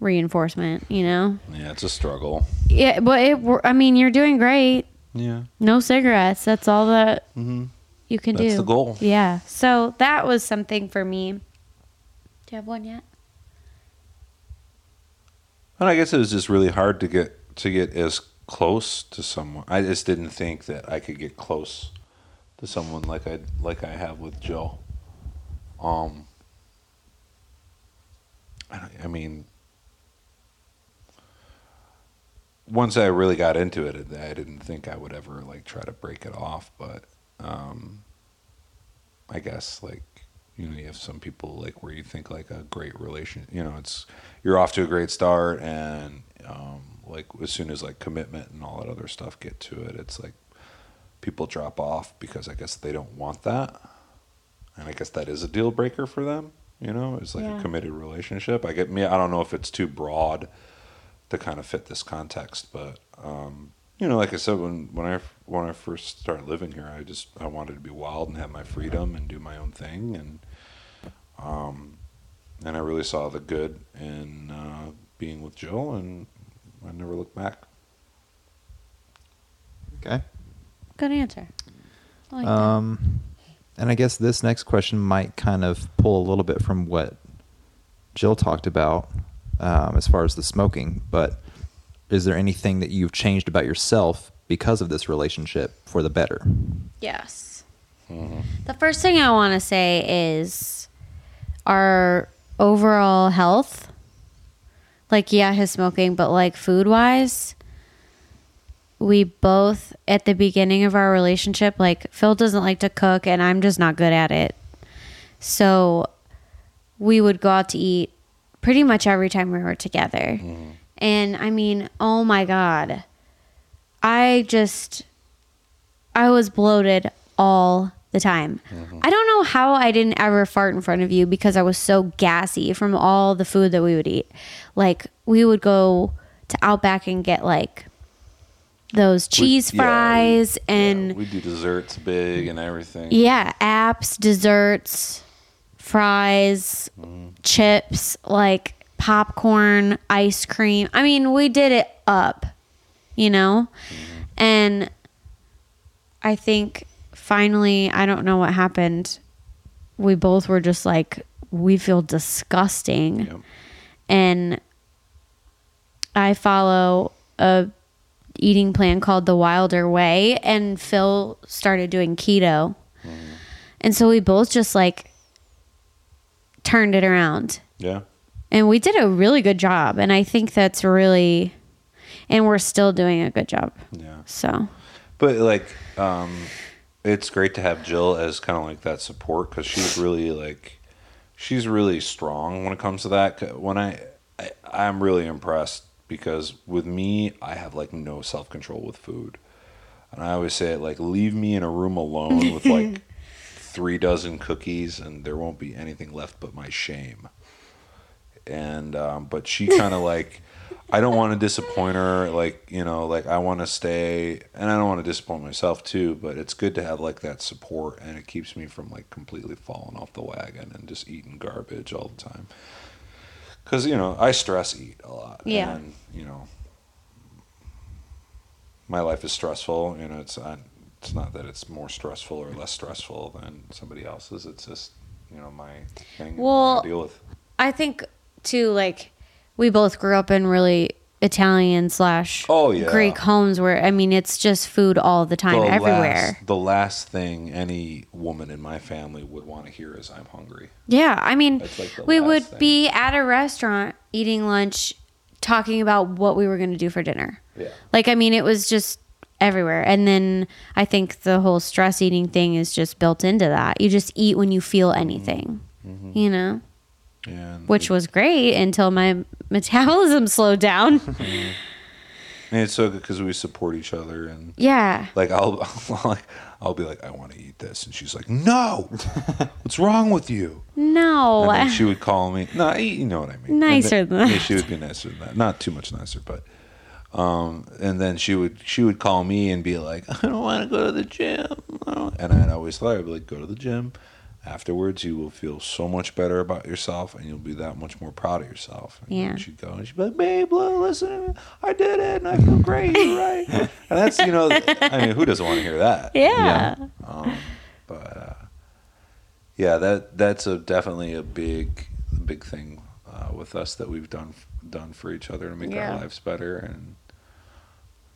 reinforcement, you know? Yeah. It's a struggle. Yeah, but it, I mean, you're doing great. Yeah. No cigarettes. That's all that Mm-hmm. you can That's do. the goal. Yeah. So that was something for me. Do you have one yet? And I guess it was just really hard to get to get as close to someone. I just didn't think that I could get close to someone like I like I have with Joe. Um. I, I mean, once I really got into it, I didn't think I would ever like try to break it off. But um, I guess like you know you have some people like where you think like a great relation. You know, it's you're off to a great start, and um, like as soon as like commitment and all that other stuff get to it, it's like people drop off because I guess they don't want that, and I guess that is a deal breaker for them. You know, it's like Yeah. a committed relationship. I get me. I don't know if it's too broad to kind of fit this context, but um, you know, like I said, when when I when I first started living here, I just I wanted to be wild and have my freedom and do my own thing, and um, and I really saw the good in uh, being with Jill, and I never looked back. Okay. Good answer. I like that. Um, and I guess this next question might kind of pull a little bit from what Jill talked about um, as far as the smoking. But is there anything that you've changed about yourself because of this relationship for the better? Yes. The first thing I want to say is our overall health. Like, yeah, his smoking, but like food wise, we both, at the beginning of our relationship, like, Phil doesn't like to cook and I'm just not good at it. So we would go out to eat pretty much every time we were together. Mm-hmm. And I mean, oh my God. I just I was bloated all the time. Mm-hmm. I don't know how I didn't ever fart in front of you because I was so gassy from all the food that we would eat. Like we would go to Outback and get like those cheese We- yeah, we- fries yeah, and we do desserts big and everything. yeah, apps, desserts, fries, chips, like popcorn, ice cream. I mean, we did it up, you know? And I think finally, I don't know what happened. We both were just like, we feel disgusting. Yep. And I follow a eating plan called the Wilder Way, and Phil started doing keto. Mm-hmm. And so we both just like turned it around. Yeah. And we did a really good job. And I think that's really, and we're still doing a good job. Yeah. So, But like, um, it's great to have Jill as kind of like that support because she's really like, she's really strong when it comes to that. When I, I, I'm really impressed because with me, I have like no self control with food, and I always say like, leave me in a room alone with like [LAUGHS] three dozen cookies, and there won't be anything left but my shame. And um, but she [LAUGHS] kind of like. I don't want to disappoint her. Like, you know, like I want to stay and I don't want to disappoint myself too, but it's good to have like that support and it keeps me from like completely falling off the wagon and just eating garbage all the time. Cause, you know, I stress eat a lot. Yeah. And, you know, my life is stressful. You know, it's, I, it's not that it's more stressful or less stressful than somebody else's. It's just, you know, my thing Well, I deal with. I think too, like, we both grew up in really Italian slash Oh, yeah. Greek homes where, I mean, it's just food all the time, the everywhere. Last, the last thing any woman in my family would want to hear is "I'm hungry." Yeah, I mean, like we would thing. be at a restaurant eating lunch, talking about what we were going to do for dinner. Yeah. Like, I mean, it was just everywhere. And then I think the whole stress eating thing is just built into that. You just eat when you feel anything, Mm-hmm. you know, And which was great until my [LAUGHS] metabolism slowed down. [LAUGHS] and it's so good because we support each other and yeah. like I'll [LAUGHS] like I'll be like I want to eat this and she's like No, what's wrong with you? No. And then she would call me. No, you know what I mean. Nicer and than then, that. Yeah, she would be nicer than that. Not too much nicer, but. Um, and then she would she would call me and be like, [LAUGHS] I don't want to go to the gym, and I'd always tell her, I'd be like, go to the gym. Afterwards, you will feel so much better about yourself, and you'll be that much more proud of yourself. And Yeah. then she'd go and she'd be like, Babe, look, listen, to me. I did it, and I feel great, you're [LAUGHS] right. And that's you know, I mean, who doesn't want to hear that? yeah. Um, but uh, yeah, that that's a definitely a big big thing uh, with us that we've done done for each other to make Yeah. our lives better, and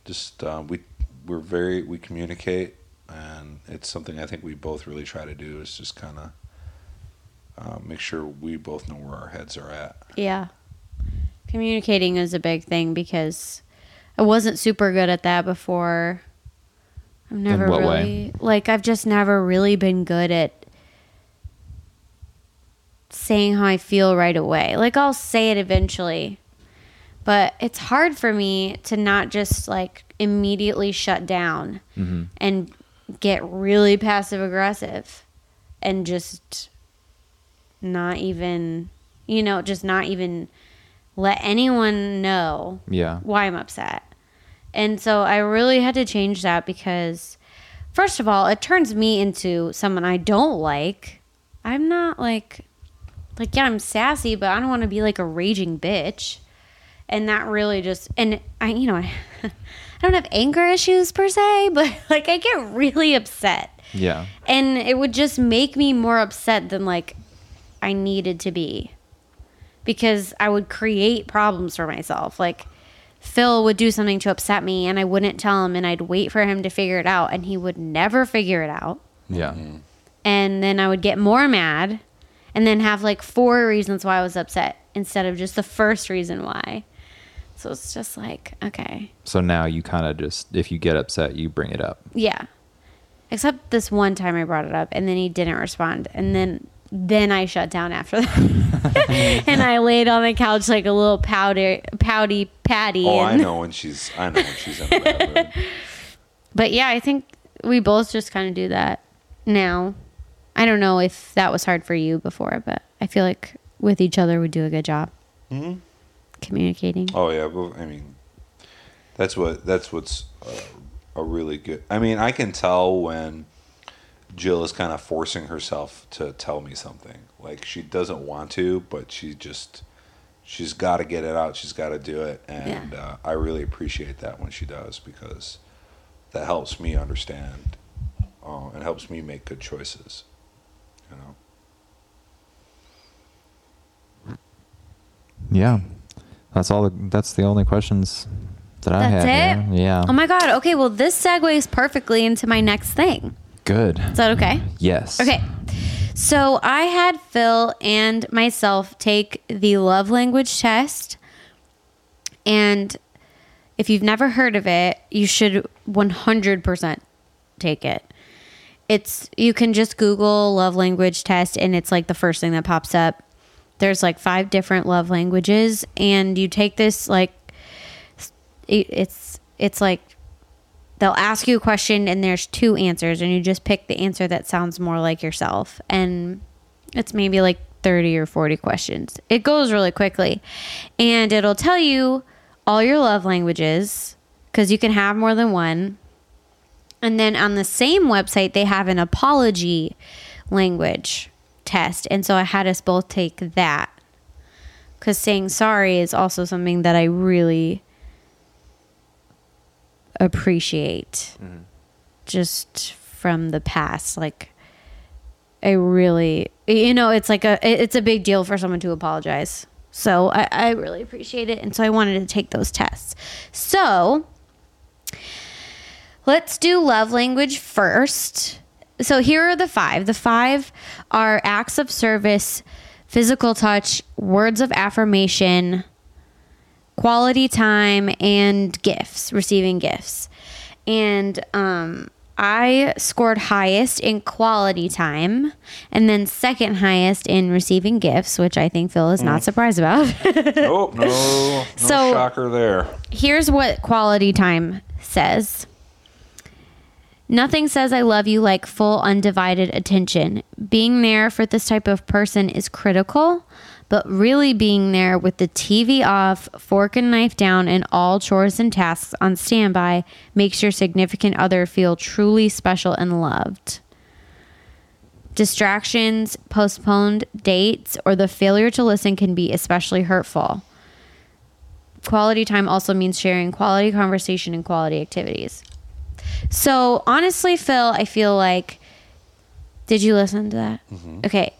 just uh, we we're very we communicate, and it's something I think we both really try to do is just kind of uh, make sure we both know where our heads are at. Yeah. Communicating is a big thing because I wasn't super good at that before. I've never what way? really like I've just never really been good at saying how I feel right away. Like I'll say it eventually. But it's hard for me to not just like immediately shut down Mm-hmm. and get really passive aggressive and just not even you know just not even let anyone know Yeah. why I'm upset. And so I really had to change that because first of all, it turns me into someone I don't like. I'm not like like yeah, I'm sassy, but I don't want to be like a raging bitch. And that really just and I you know, I, [LAUGHS] I don't have anger issues per se, [LAUGHS] but like I get really upset. Yeah. And it would just make me more upset than like I needed to be. Because I would create problems for myself. Like Phil would do something to upset me and I wouldn't tell him and I'd wait for him to figure it out and he would never figure it out. Yeah. Mm-hmm. And then I would get more mad and then have like four reasons why I was upset instead of just the first reason why. So it's just like, okay. So now you kind of just, if you get upset, you bring it up. Yeah. Except this one time I brought it up and then he didn't respond. And then then I shut down after that. [LAUGHS] and I laid on the couch like a little powder pouty patty. Oh, I know when she's I know when she's in a. [LAUGHS] But yeah, I think we both just kind of do that now. I don't know if that was hard for you before, but I feel like with each other we do a good job Mhm. Communicating. Oh yeah, well, I mean, that's what that's what's uh, a really good. I mean, I can tell when Jill is kind of forcing herself to tell me something. Like she doesn't want to, but she just she's got to get it out. She's got to do it, and uh, I really appreciate that when she does because that helps me understand uh, and helps me make good choices. You know. Yeah. That's all. The, that's the only questions that I That's have. it? here. Yeah. Oh my god. Okay, well this segues perfectly into my next thing. Good. Is that okay? Yes. Okay. So I had Phil and myself take the love language test. And if you've never heard of it, you should 100% take it. It's you can just Google love language test and it's like the first thing that pops up. There's like five different love languages and you take this like it- it's it's like they'll ask you a question and there's two answers and you just pick the answer that sounds more like yourself and it's maybe like 30 or 40 questions. It goes really quickly and it'll tell you all your love languages because you can have more than one and then on the same website they have an apology language test. And so i had us both take that. Because saying sorry is also something that i really appreciate mm-hmm. just from the past. Like i really you know it's like a it's a big deal for someone to apologize. So i, I really appreciate it. And so i wanted to take those tests. So let's do love language first so here are the five the five are acts of service physical touch words of affirmation quality time and gifts, receiving gifts. And um, I scored highest in quality time and then second highest in receiving gifts, which I think Phil is not surprised about. Nope, no, [LAUGHS] no So- shocker there. Here's what quality time says. Nothing says I love you like full undivided attention. Being there for this type of person is critical, but really being there with the TV off, fork and knife down, and all chores and tasks on standby makes your significant other feel truly special and loved. Distractions, postponed dates, or the failure to listen can be especially hurtful. Quality time also means sharing quality conversation and quality activities. So, honestly, Phil, I feel like. Did you listen to that? Mm-hmm. Okay.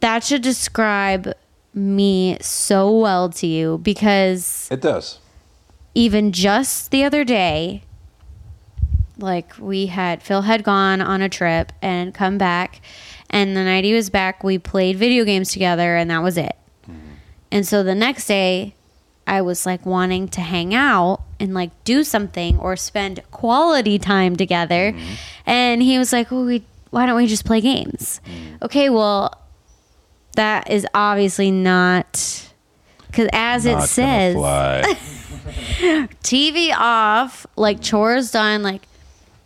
That should describe me so well to you because It does. even just the other day, like we had Phil had gone on a trip and come back, and the night he was back, we played video games together, and that was it. Mm-hmm. And so the next day, I was like wanting to hang out and like do something or spend quality time together, mm-hmm. and he was like, "Well, we why don't we just play games?" Mm. Okay, well, that is obviously not because as Not it says. [LAUGHS] TV off, like chores done, like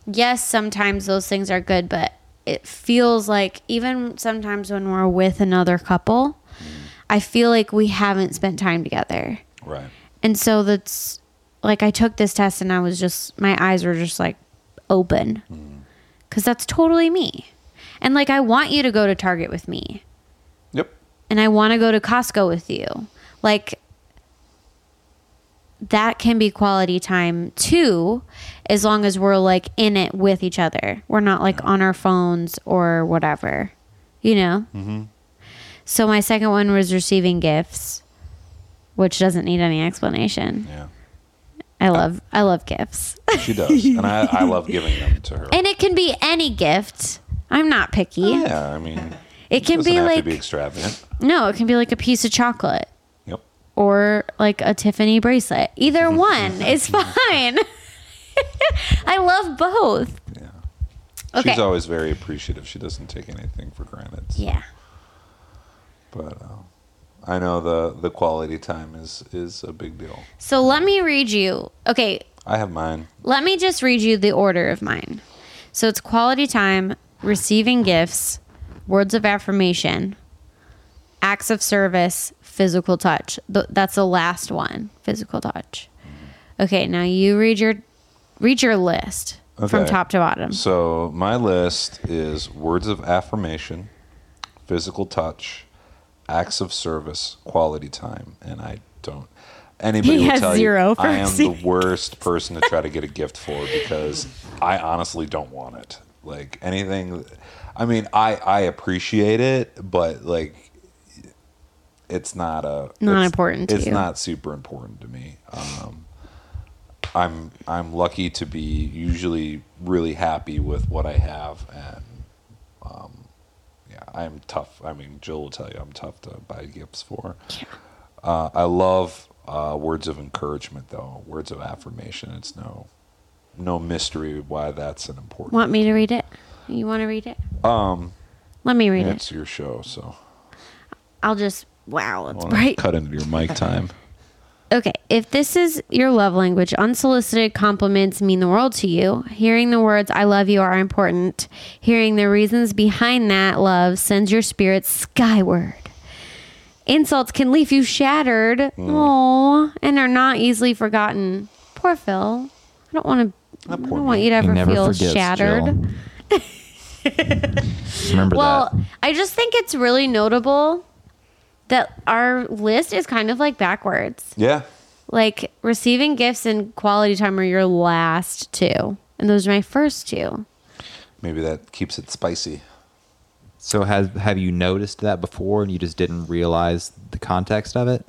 yes, sometimes those things are good, but it feels like even sometimes when we're with another couple, mm. I feel like we haven't spent time together. right. And so that's like I took this test and I was just my eyes were just like open. Cuz that's totally me. And like I want you to go to Target with me Yep. and I want to go to Costco with you. Like that can be quality time too, as long as we're like in it with each other. We're not like on our phones or whatever, you know? Mm-hmm. So my second one was receiving gifts, which doesn't need any explanation. Yeah. I love I love gifts. She does. and I, I love [LAUGHS] giving them to her. and it can be any gift. I'm not picky. yeah, I mean, It can doesn't be have like to be extravagant. no, it can be like a piece of chocolate. Yep. or like a Tiffany bracelet. Either [LAUGHS] one is [LAUGHS] fine. I love both. Yeah. Okay. She's always very appreciative. She doesn't take anything for granted. Yeah. But uh, I know the the quality time is is a big deal. So let me read you. Okay, I have mine. let me just read you the order of mine. So it's quality time, receiving gifts, words of affirmation, acts of service, physical touch. Th- that's the last one, physical touch. Okay, now you read your read your list from top to bottom. So my list is words of affirmation, physical touch, acts of service, quality time, and I don't. Anybody He will has tell zero you I am the worst person to try to get a gift for because I honestly don't want it. Like anything, I mean, I I appreciate it, but like, it's not a Not it's- important to It's you. not super important to me. Um, I'm I'm lucky to be usually really happy with what I have, and I'm tough. I mean, Jill will tell you I'm tough to buy gifts for. Yeah. Uh, I love uh, words of encouragement, though words of affirmation. It's no no mystery why that's an important. Want me to read it? You want to read it? Um, Let me read it. it's your show, so I'll just. Wow, it's bright. cut into your mic time. [LAUGHS] Okay, if this is your love language, unsolicited compliments mean the world to you. Hearing the words I love you are important. Hearing the reasons behind that love sends your spirit skyward. Insults can leave you shattered. Oh, and are not easily forgotten. Poor Phil. I don't want to. I don't want you to ever never feel forgets, shattered. Jill. [LAUGHS] Remember Well, that. I just think it's really notable that our list is kind of like backwards. Yeah, Like receiving gifts and quality time are your last two, and those are my first two. maybe that keeps it spicy. So have have you noticed that before and you just didn't realize the context of it?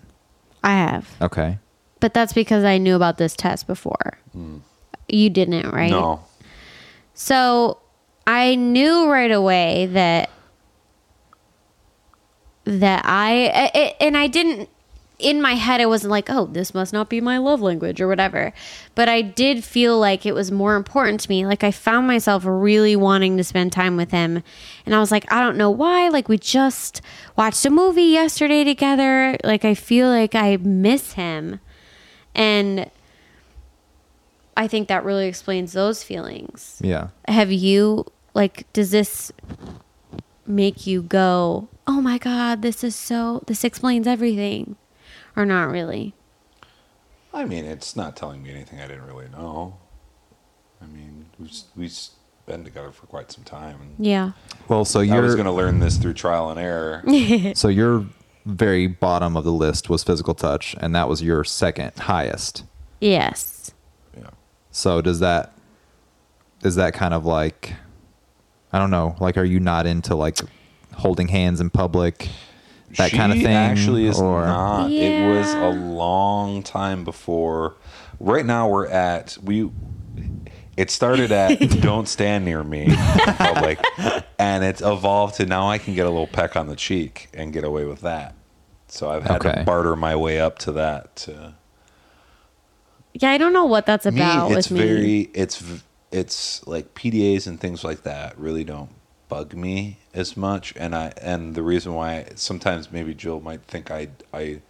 I have, Okay. but that's because I knew about this test before. Hmm. You didn't, right? No, So I knew right away that that I I- and I didn't in my head I wasn't like, "Oh, this must not be my love language or whatever." But I did feel like it was more important to me. Like I found myself really wanting to spend time with him. And I was like, "I don't know why. Like we just watched a movie yesterday together. Like I feel like I miss him." And I think that really explains those feelings Yeah. have you like does this make you go oh my god this is so this explains everything or not really I mean it's not telling me anything I didn't really know. I mean we've we've been together for quite some time, and yeah Well, so you're. I was you're going to learn this through trial and error. [LAUGHS] so your very bottom of the list was physical touch, and that was your second highest. yes yeah. So does that is that kind of like I don't know, like are you not into like holding hands in public? That she kind of thing actually is or not. It was a long time before. Right now we're at we. It started at [LAUGHS] "Don't stand near me" in public, and it's evolved to now I can get a little peck on the cheek and get away with that. So I've had Okay. to barter my way up to that. To yeah i don't know what that's about me, it's with me very it's it's like PDAs and things like that really don't bug me as much and I and the reason why sometimes maybe Jill might think I I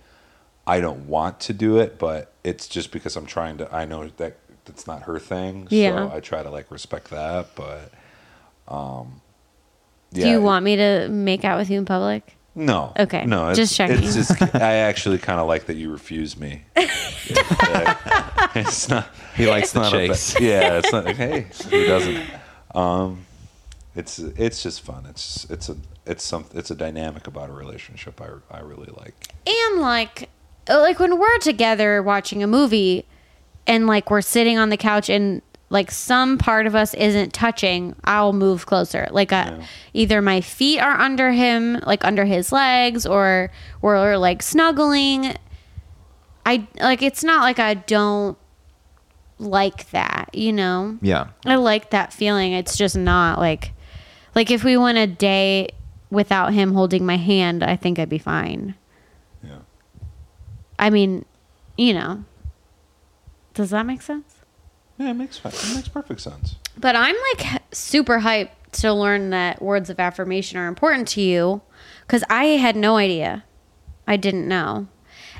I don't want to do it but it's just because I'm trying to I know that that's not her thing Yeah. so I try to like respect that but um yeah, do you want me to make out with you in public no. Okay, No. It's, just checking. It's just [LAUGHS] I actually kind of like that you refuse me. [LAUGHS] it's not. He likes the not a chase. ba- yeah. It's not. Hey, who doesn't? Um, it's it's just fun. It's it's a it's some it's a dynamic about a relationship I I really like. and like like when we're together watching a movie and like we're sitting on the couch and like some part of us isn't touching i'll move closer like uh, Yeah. either my feet are under him like under his legs or we're like snuggling i like it's not like i don't like that you know yeah. I like that feeling. It's just not like like if we went a day without him holding my hand, I think I'd be fine. Yeah. I mean, you know. Does that make sense? Yeah, it makes it makes perfect sense. But I'm like super hyped to learn that words of affirmation are important to you cuz I had no idea. I didn't know.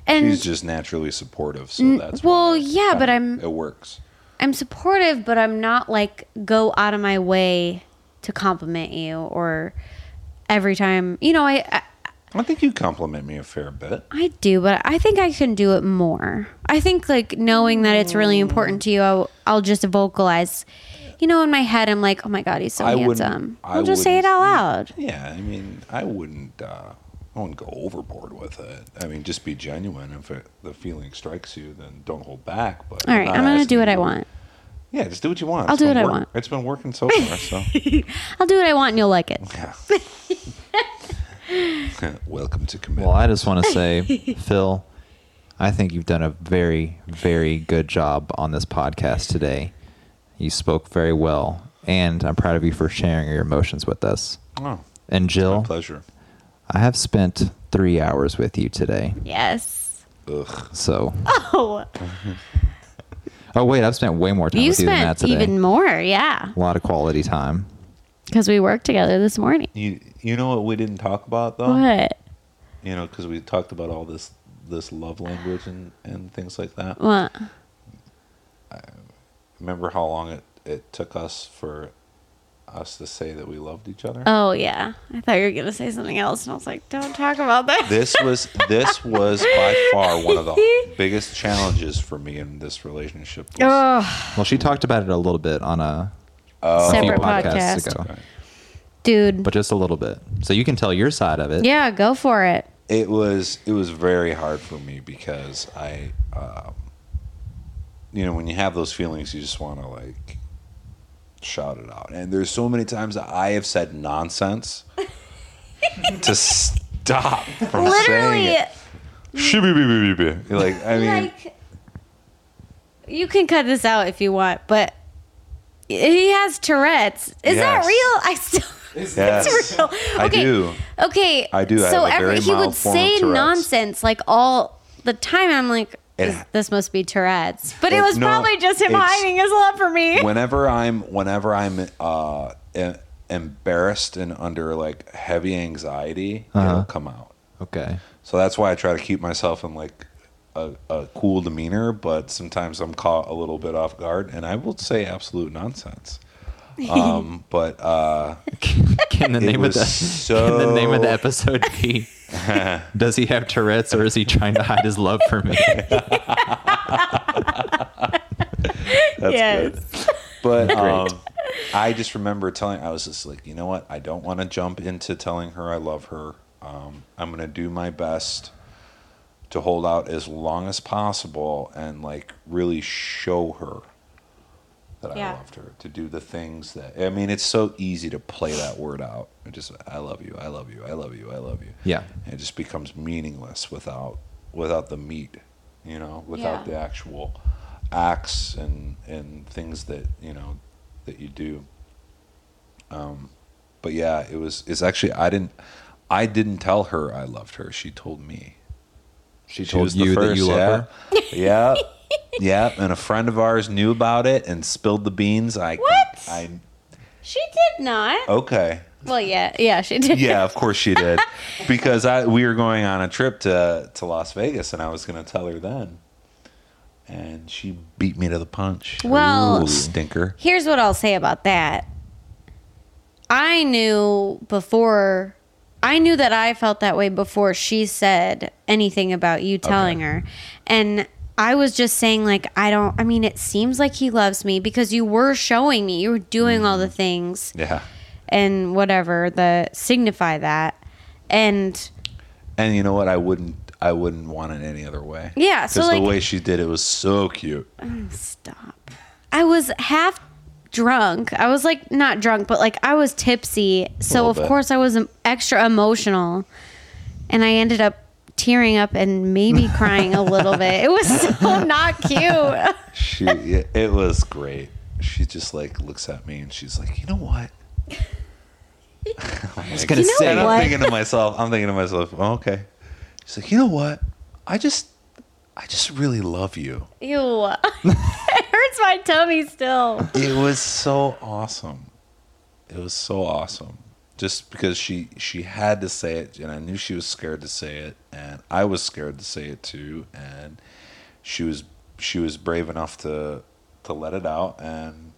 And She's just naturally supportive, so that's well, yeah, but I'm- it works. I'm supportive, but I'm not like go out of my way to compliment you or every time, you know, I, I I think you compliment me a fair bit. I do, but I think I can do it more. I think like knowing that it's really important to you, I'll, I'll just vocalize. You know, in my head, I'm like, oh my god, he's so I handsome. I'll just say it out loud. Yeah, I mean, I wouldn't. Uh, I wouldn't go overboard with it. I mean, just be genuine. If it, the feeling strikes you, then don't hold back. But All right, not I'm gonna do what I want. Yeah, just do what you want. I'll It's do been what I work- want. It's been working so far. So, [LAUGHS] I'll do what I want, and you'll like it. yeah. [LAUGHS] [LAUGHS] Welcome to commitment. Well, I just want to say, Phil, I think you've done a very, very good job on this podcast today. You spoke very well, and I'm proud of you for sharing your emotions with us. Oh, And my Jill, pleasure. I have spent three hours with you today. Yes. Ugh. So, Oh, oh wait, I've spent way more time you with you than that spent today. even more, yeah. a lot of quality time. Because we worked together this morning. You you know what we didn't talk about though? What? You know, because we talked about all this this love language and and things like that. What? Remember how long it it took us for us to say that we loved each other? Oh yeah. I thought you were gonna say something else, and I was like, "Don't talk about that." this was this was by far one of the [LAUGHS] biggest challenges for me in this relationship. was- oh, Well, she talked about it a little bit on a, Oh, a few Separate podcasts podcast. ago, dude. but just a little bit. So you can tell your side of it. yeah, go for it. it was it was very hard for me because I, um, you know, when you have those feelings, you just want to like shout it out. And there's so many times that I have said nonsense [LAUGHS] to stop from saying it. Shibby-bee-bee-bee-bee. Like I mean, like you can cut this out if you want, but he has Tourette's. Is that real? I still. Yes. It's real. I Okay. do. Okay. I do. I So have a every very he mild would form say nonsense like all the time. I'm like, It- this, must be Tourette's, but it, It- was no, probably just him hiding his love for me. whenever I'm whenever I'm uh, em- embarrassed and under like heavy anxiety, Uh-huh. it'll come out. Okay. So that's why I try to keep myself in like a, a cool demeanor, but sometimes I'm caught a little bit off guard, and I will say absolute nonsense. [LAUGHS] Um, but uh, Can the name of the can the name of the episode be? [LAUGHS] Does he have Tourette's or is he trying to hide his love for me? [LAUGHS] that's Yes. good. But um, I just remember telling, I was just like, you know what? I don't want to jump into telling her I love her. Um, I'm going to do my best to hold out as long as possible and like really show her that Yeah. I loved her. To do the things that, I mean, it's so easy to play that word out. It just, I love you, I love you, I love you, I love you. Yeah. And it just becomes meaningless without without the meat, you know, without Yeah. the actual acts and and things that you know that you do. Um, but yeah, it was. It's actually I didn't. I didn't tell her I loved her. She told me. She She told was the you that you first, love her. Yeah, [LAUGHS] yeah. And a friend of ours knew about it and spilled the beans. I What? I She did not. okay. Well, yeah, yeah, she did. Yeah, of course she did. [LAUGHS] because I we were going on a trip to to Las Vegas and I was going to tell her then. And she beat me to the punch. Well- Ooh, stinker. Here's what I'll say about that. I knew before I knew that I felt that way before she said anything about you telling Okay. her. And I was just saying like I don't I mean it seems like he loves me because you were showing me. You were doing all the Mm-hmm. things Yeah. and whatever that signify that. And And you know what? I wouldn't I wouldn't want it any other way. Yeah, so, Because like- the way she did it was so cute. Stop. I was half drunk. I was like not drunk, but like I was tipsy. So of bit. course I was extra emotional, and I ended up tearing up and maybe crying a little bit. It was [LAUGHS] so not cute. She it was great. She just like looks at me and she's like, you know what? [LAUGHS] I'm like, gonna You know say- and I'm thinking to myself, I'm thinking to myself, oh, okay. She's like, you know what? I just I just really love you. Ew. [LAUGHS] it hurts my tummy still. It was so awesome. It was so awesome. Just because she she had to say it and I knew she was scared to say it and I was scared to say it too and she was she was brave enough to to let it out and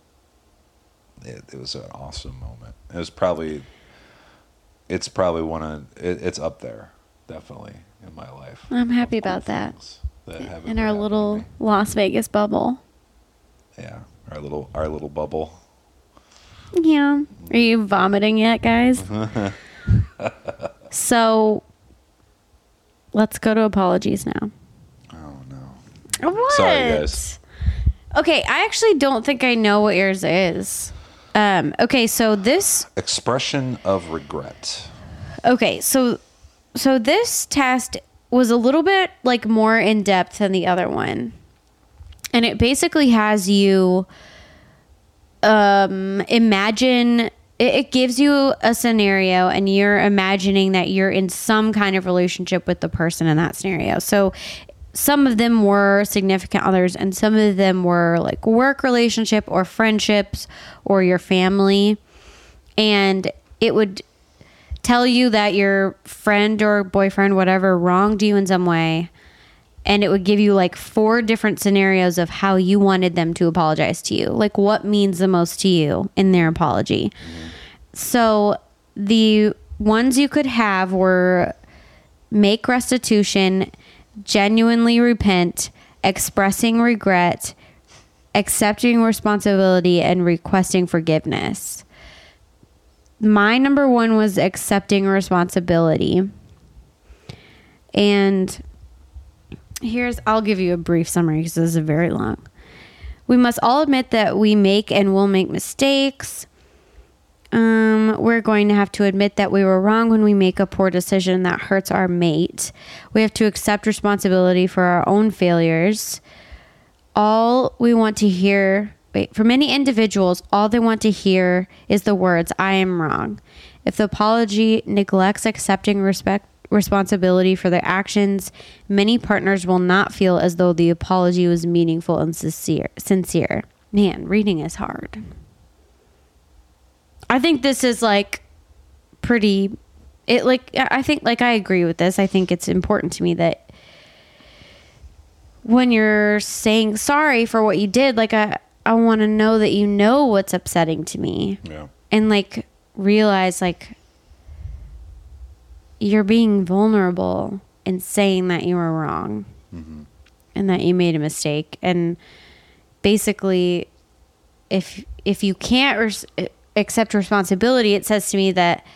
it, it was an awesome moment. It was probably it's probably one of it, it's up there definitely in my life. I'm happy about that. that In our little. Las Vegas bubble. yeah, our little our little bubble. Yeah. Are you vomiting yet, guys? [LAUGHS] so let's go to apologies now. Oh no. What? Sorry, guys. Okay, I actually don't think I know what yours is. Um, okay, so this Expression of regret. okay, so so this test was a little bit like more in depth than the other one. And it basically has you um imagine it, gives you a scenario and you're imagining that you're in some kind of relationship with the person in that scenario. So some of them were significant others and some of them were like work relationship or friendships or your family and it would tell you that your friend or boyfriend whatever wronged you in some way and it would give you like four different scenarios of how you wanted them to apologize to you. Like what means the most to you in their apology. So the ones you could have were make restitution genuinely repent expressing regret accepting responsibility and requesting forgiveness. My number one was accepting responsibility. And here's, I'll give you a brief summary because this is very long. We must all admit that we make and will make mistakes. Um, we're going to have to admit that we were wrong when we make a poor decision that hurts our mate. We have to accept responsibility for our own failures. All we want to hear wait, for many individuals, all they want to hear is the words, I am wrong. If the apology neglects accepting respect, responsibility for their actions, many partners will not feel as though the apology was meaningful and sincere. sincere. Man, reading is hard. I think this is like pretty it like I think like I agree with this. I think it's important to me that when you're saying sorry for what you did, like I I want to know that you know what's upsetting to me. Yeah. And like realize like you're being vulnerable and saying that you were wrong mm-hmm. and that you made a mistake. And basically if if you can't res- accept responsibility it says to me that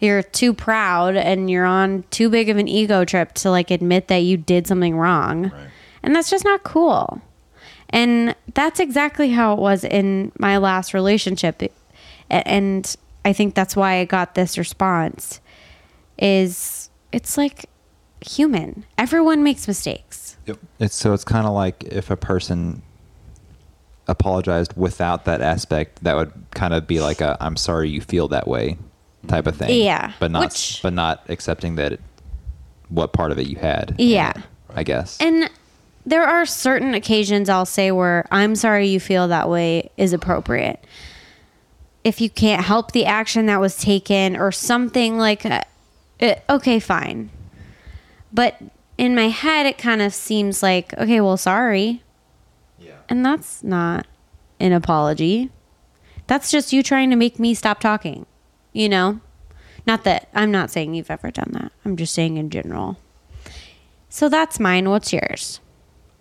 you're too proud and you're on too big of an ego trip to like admit that you did something wrong. Right. and that's just not cool. And that's exactly how it was in my last relationship. And i think that's why i got this response is it's like human everyone makes mistakes Yep. It's so it's kind of like if a person apologized without that aspect, that would kind of be like a "I'm sorry you feel that way" type of thing. Yeah, but not which- but not accepting that it, what part of it you had. Yeah. I guess. And there are certain occasions I'll say where I'm sorry you feel that way is appropriate. If you can't help the action that was taken or something like that, it, okay, fine. But in my head, it kind of seems like, okay, well, sorry. yeah. And that's not an apology. That's just you trying to make me stop talking, you know? Not that I'm not saying you've ever done that. I'm just saying in general. So that's mine. What's yours?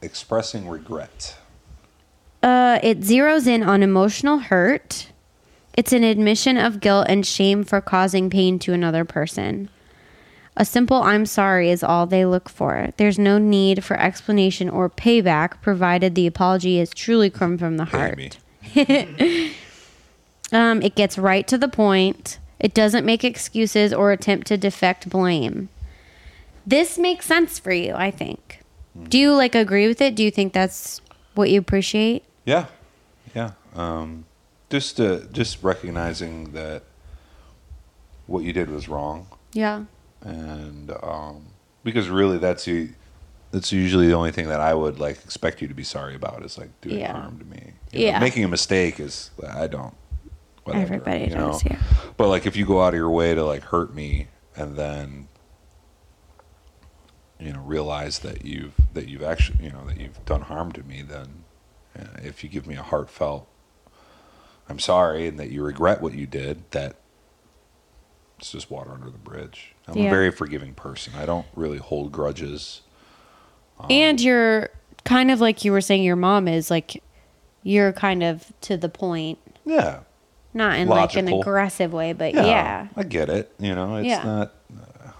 Expressing regret. Uh, it zeroes in on emotional hurt. It's an admission of guilt and shame for causing pain to another person. A simple I'm sorry is all they look for. There's no need for explanation or payback provided the apology is truly come from the heart. [LAUGHS] Um, it gets right to the point. It doesn't make excuses or attempt to defect blame. This makes sense for you, I think. Do you like agree with it? Do you think that's what you appreciate? Yeah, yeah. Um, just uh, just recognizing that what you did was wrong, Yeah. And um, because really that's you. That's usually the only thing that I would like expect you to be sorry about is like doing Yeah. harm to me. You know, Yeah. making a mistake is I don't. whatever, Everybody you know? does, yeah. But like if you go out of your way to like hurt me and then you know realize that you've that you've actually you know that you've done harm to me then uh, if you give me a heartfelt I'm sorry and that you regret what you did that it's just water under the bridge. I'm Yeah. a very forgiving person. I don't really hold grudges. And you're kind of like you were saying your mom is like you're kind of to the point, Yeah. not in like an aggressive way, but yeah. I get it. You know, it's Yeah. not. Uh,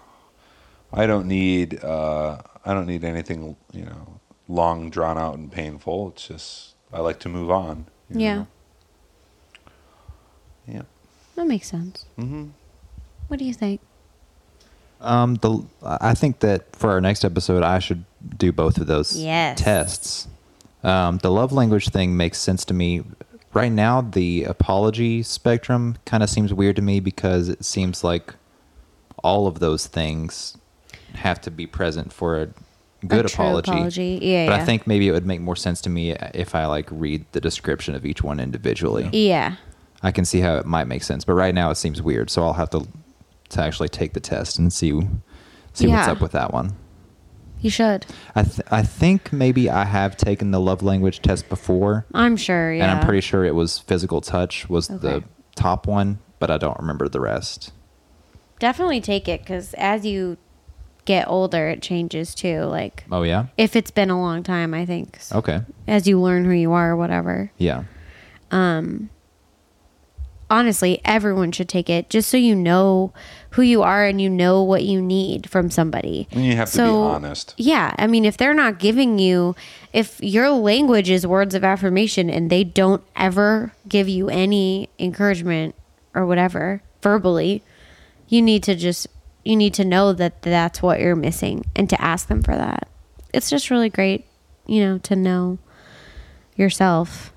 I don't need. Uh, I don't need anything. You know, long drawn out and painful. It's just I like to move on. Yeah. know? Yeah. That makes sense. hmm What do you think? Um, the I think that for our next episode, I should do both of those Yes. tests. Um, the love language thing makes sense to me. Right now, the apology spectrum kind of seems weird to me because it seems like all of those things have to be present for a good true apology. apology. Yeah, but yeah. I think maybe it would make more sense to me if I like read the description of each one individually. Yeah. I can see how it might make sense, but right now it seems weird. So I'll have to to actually take the test and see see what's up with that one. You should. I th- I think maybe I have taken the love language test before, I'm sure. Yeah. and I'm pretty sure it was physical touch was the top one, but I don't remember the rest. Definitely take it because as you get older, it changes too. Like Oh yeah, if it's been a long time, I think. okay, As you learn who you are or whatever. yeah, Um honestly, everyone should take it just so you know who you are and you know what you need from somebody. And you have to be honest. Yeah. I mean, if they're not giving you, if your language is words of affirmation and they don't ever give you any encouragement or whatever verbally, you need to just, you need to know that that's what you're missing and to ask them for that. It's just really great, you know, to know yourself.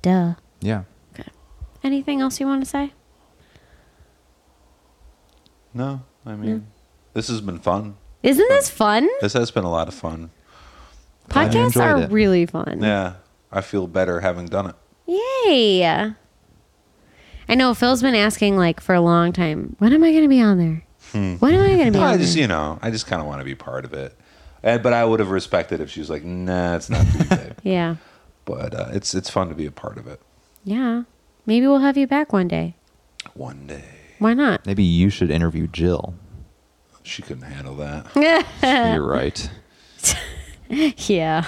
Duh. yeah. Okay. Anything else you want to say? No, I mean, this has been fun. Isn't this fun? This has been a lot of fun. Podcasts are it. really fun. Yeah, I feel better having done it. Yay. I know Phil's been asking like for a long time, when am I going to be on there? When am I going to be No, on I just, there? you know, I just kind of want to be part of it. And, but I would have respected if she was like, "Nah, it's not for you. [LAUGHS] Yeah. But uh, it's it's fun to be a part of it. Yeah. Maybe we'll have you back one day. One day, Why not? Maybe you should interview Jill. she couldn't handle that. [LAUGHS] You're right. [LAUGHS] yeah.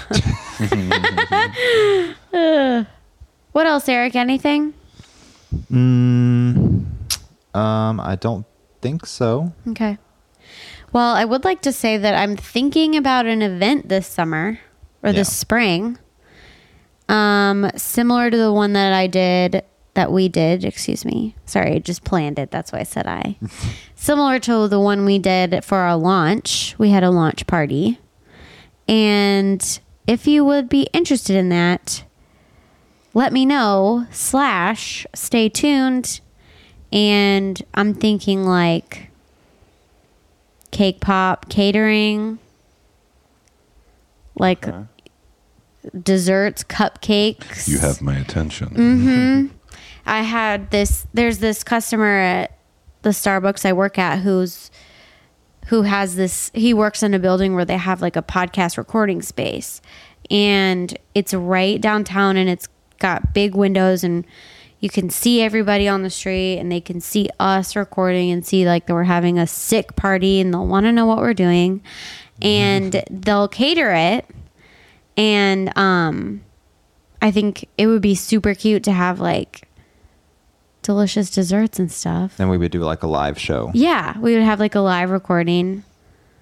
Uh, [LAUGHS] what else, Eric? Anything? Mm, um, I don't think so. Okay. Well, I would like to say that I'm thinking about an event this summer or Yeah. this spring, um, similar to the one that I did, that we did. Excuse me. Sorry, I just planned it. That's why I said I. [LAUGHS] similar to the one we did for our launch. We had a launch party, and if you would be interested in that, let me know. Slash, stay tuned. And I'm thinking like cake pop catering, like Okay. desserts, cupcakes. You have my attention. Mm-hmm. [LAUGHS] I had this. There's this customer at the Starbucks I work at who's who has this. He works in a building where they have like a podcast recording space, and it's right downtown, and it's got big windows, and you can see everybody on the street, and they can see us recording, and see like that we're having a sick party, and they'll want to know what we're doing, and [LAUGHS] they'll cater it, and um. I think it would be super cute to have like delicious desserts and stuff. Then we would do like a live show. Yeah, we would have like a live recording.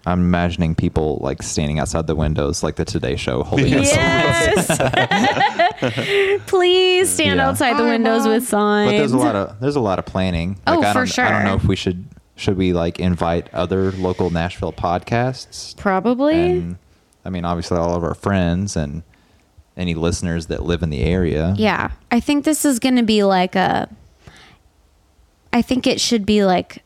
I'm imagining people like standing outside the windows, like the Today Show, holding up signs. Yes. [LAUGHS] Please stand Yeah. outside the windows with signs. But there's a lot of there's a lot of planning. Oh, I for don't, I don't know if we should should we like invite other local Nashville podcasts. Probably. And I mean, obviously, all of our friends and any listeners that live in the area. yeah. I think this is going to be like a I think it should be like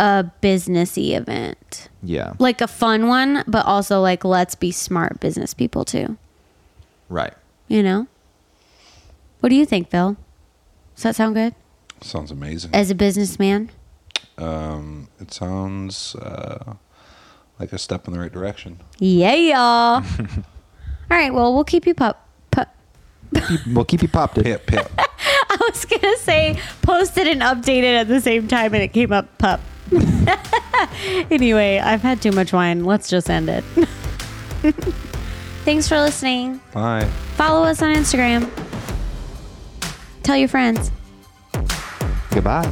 a businessy event. Yeah. Like a fun one, but also like let's be smart business people too. Right. You know? What do you think, Phil? Does that sound good? Sounds amazing. As a businessman? Um, it sounds uh, like a step in the right direction. Yeah, y'all. [LAUGHS] All right, well, we'll keep you pop. pup. We'll keep you popped. Pip, pip. [LAUGHS] I was going to say posted and updated at the same time, and it came up pup. [LAUGHS] anyway, I've had too much wine. Let's just end it. [LAUGHS] Thanks for listening. Bye. Follow us on Instagram. Tell your friends. Goodbye.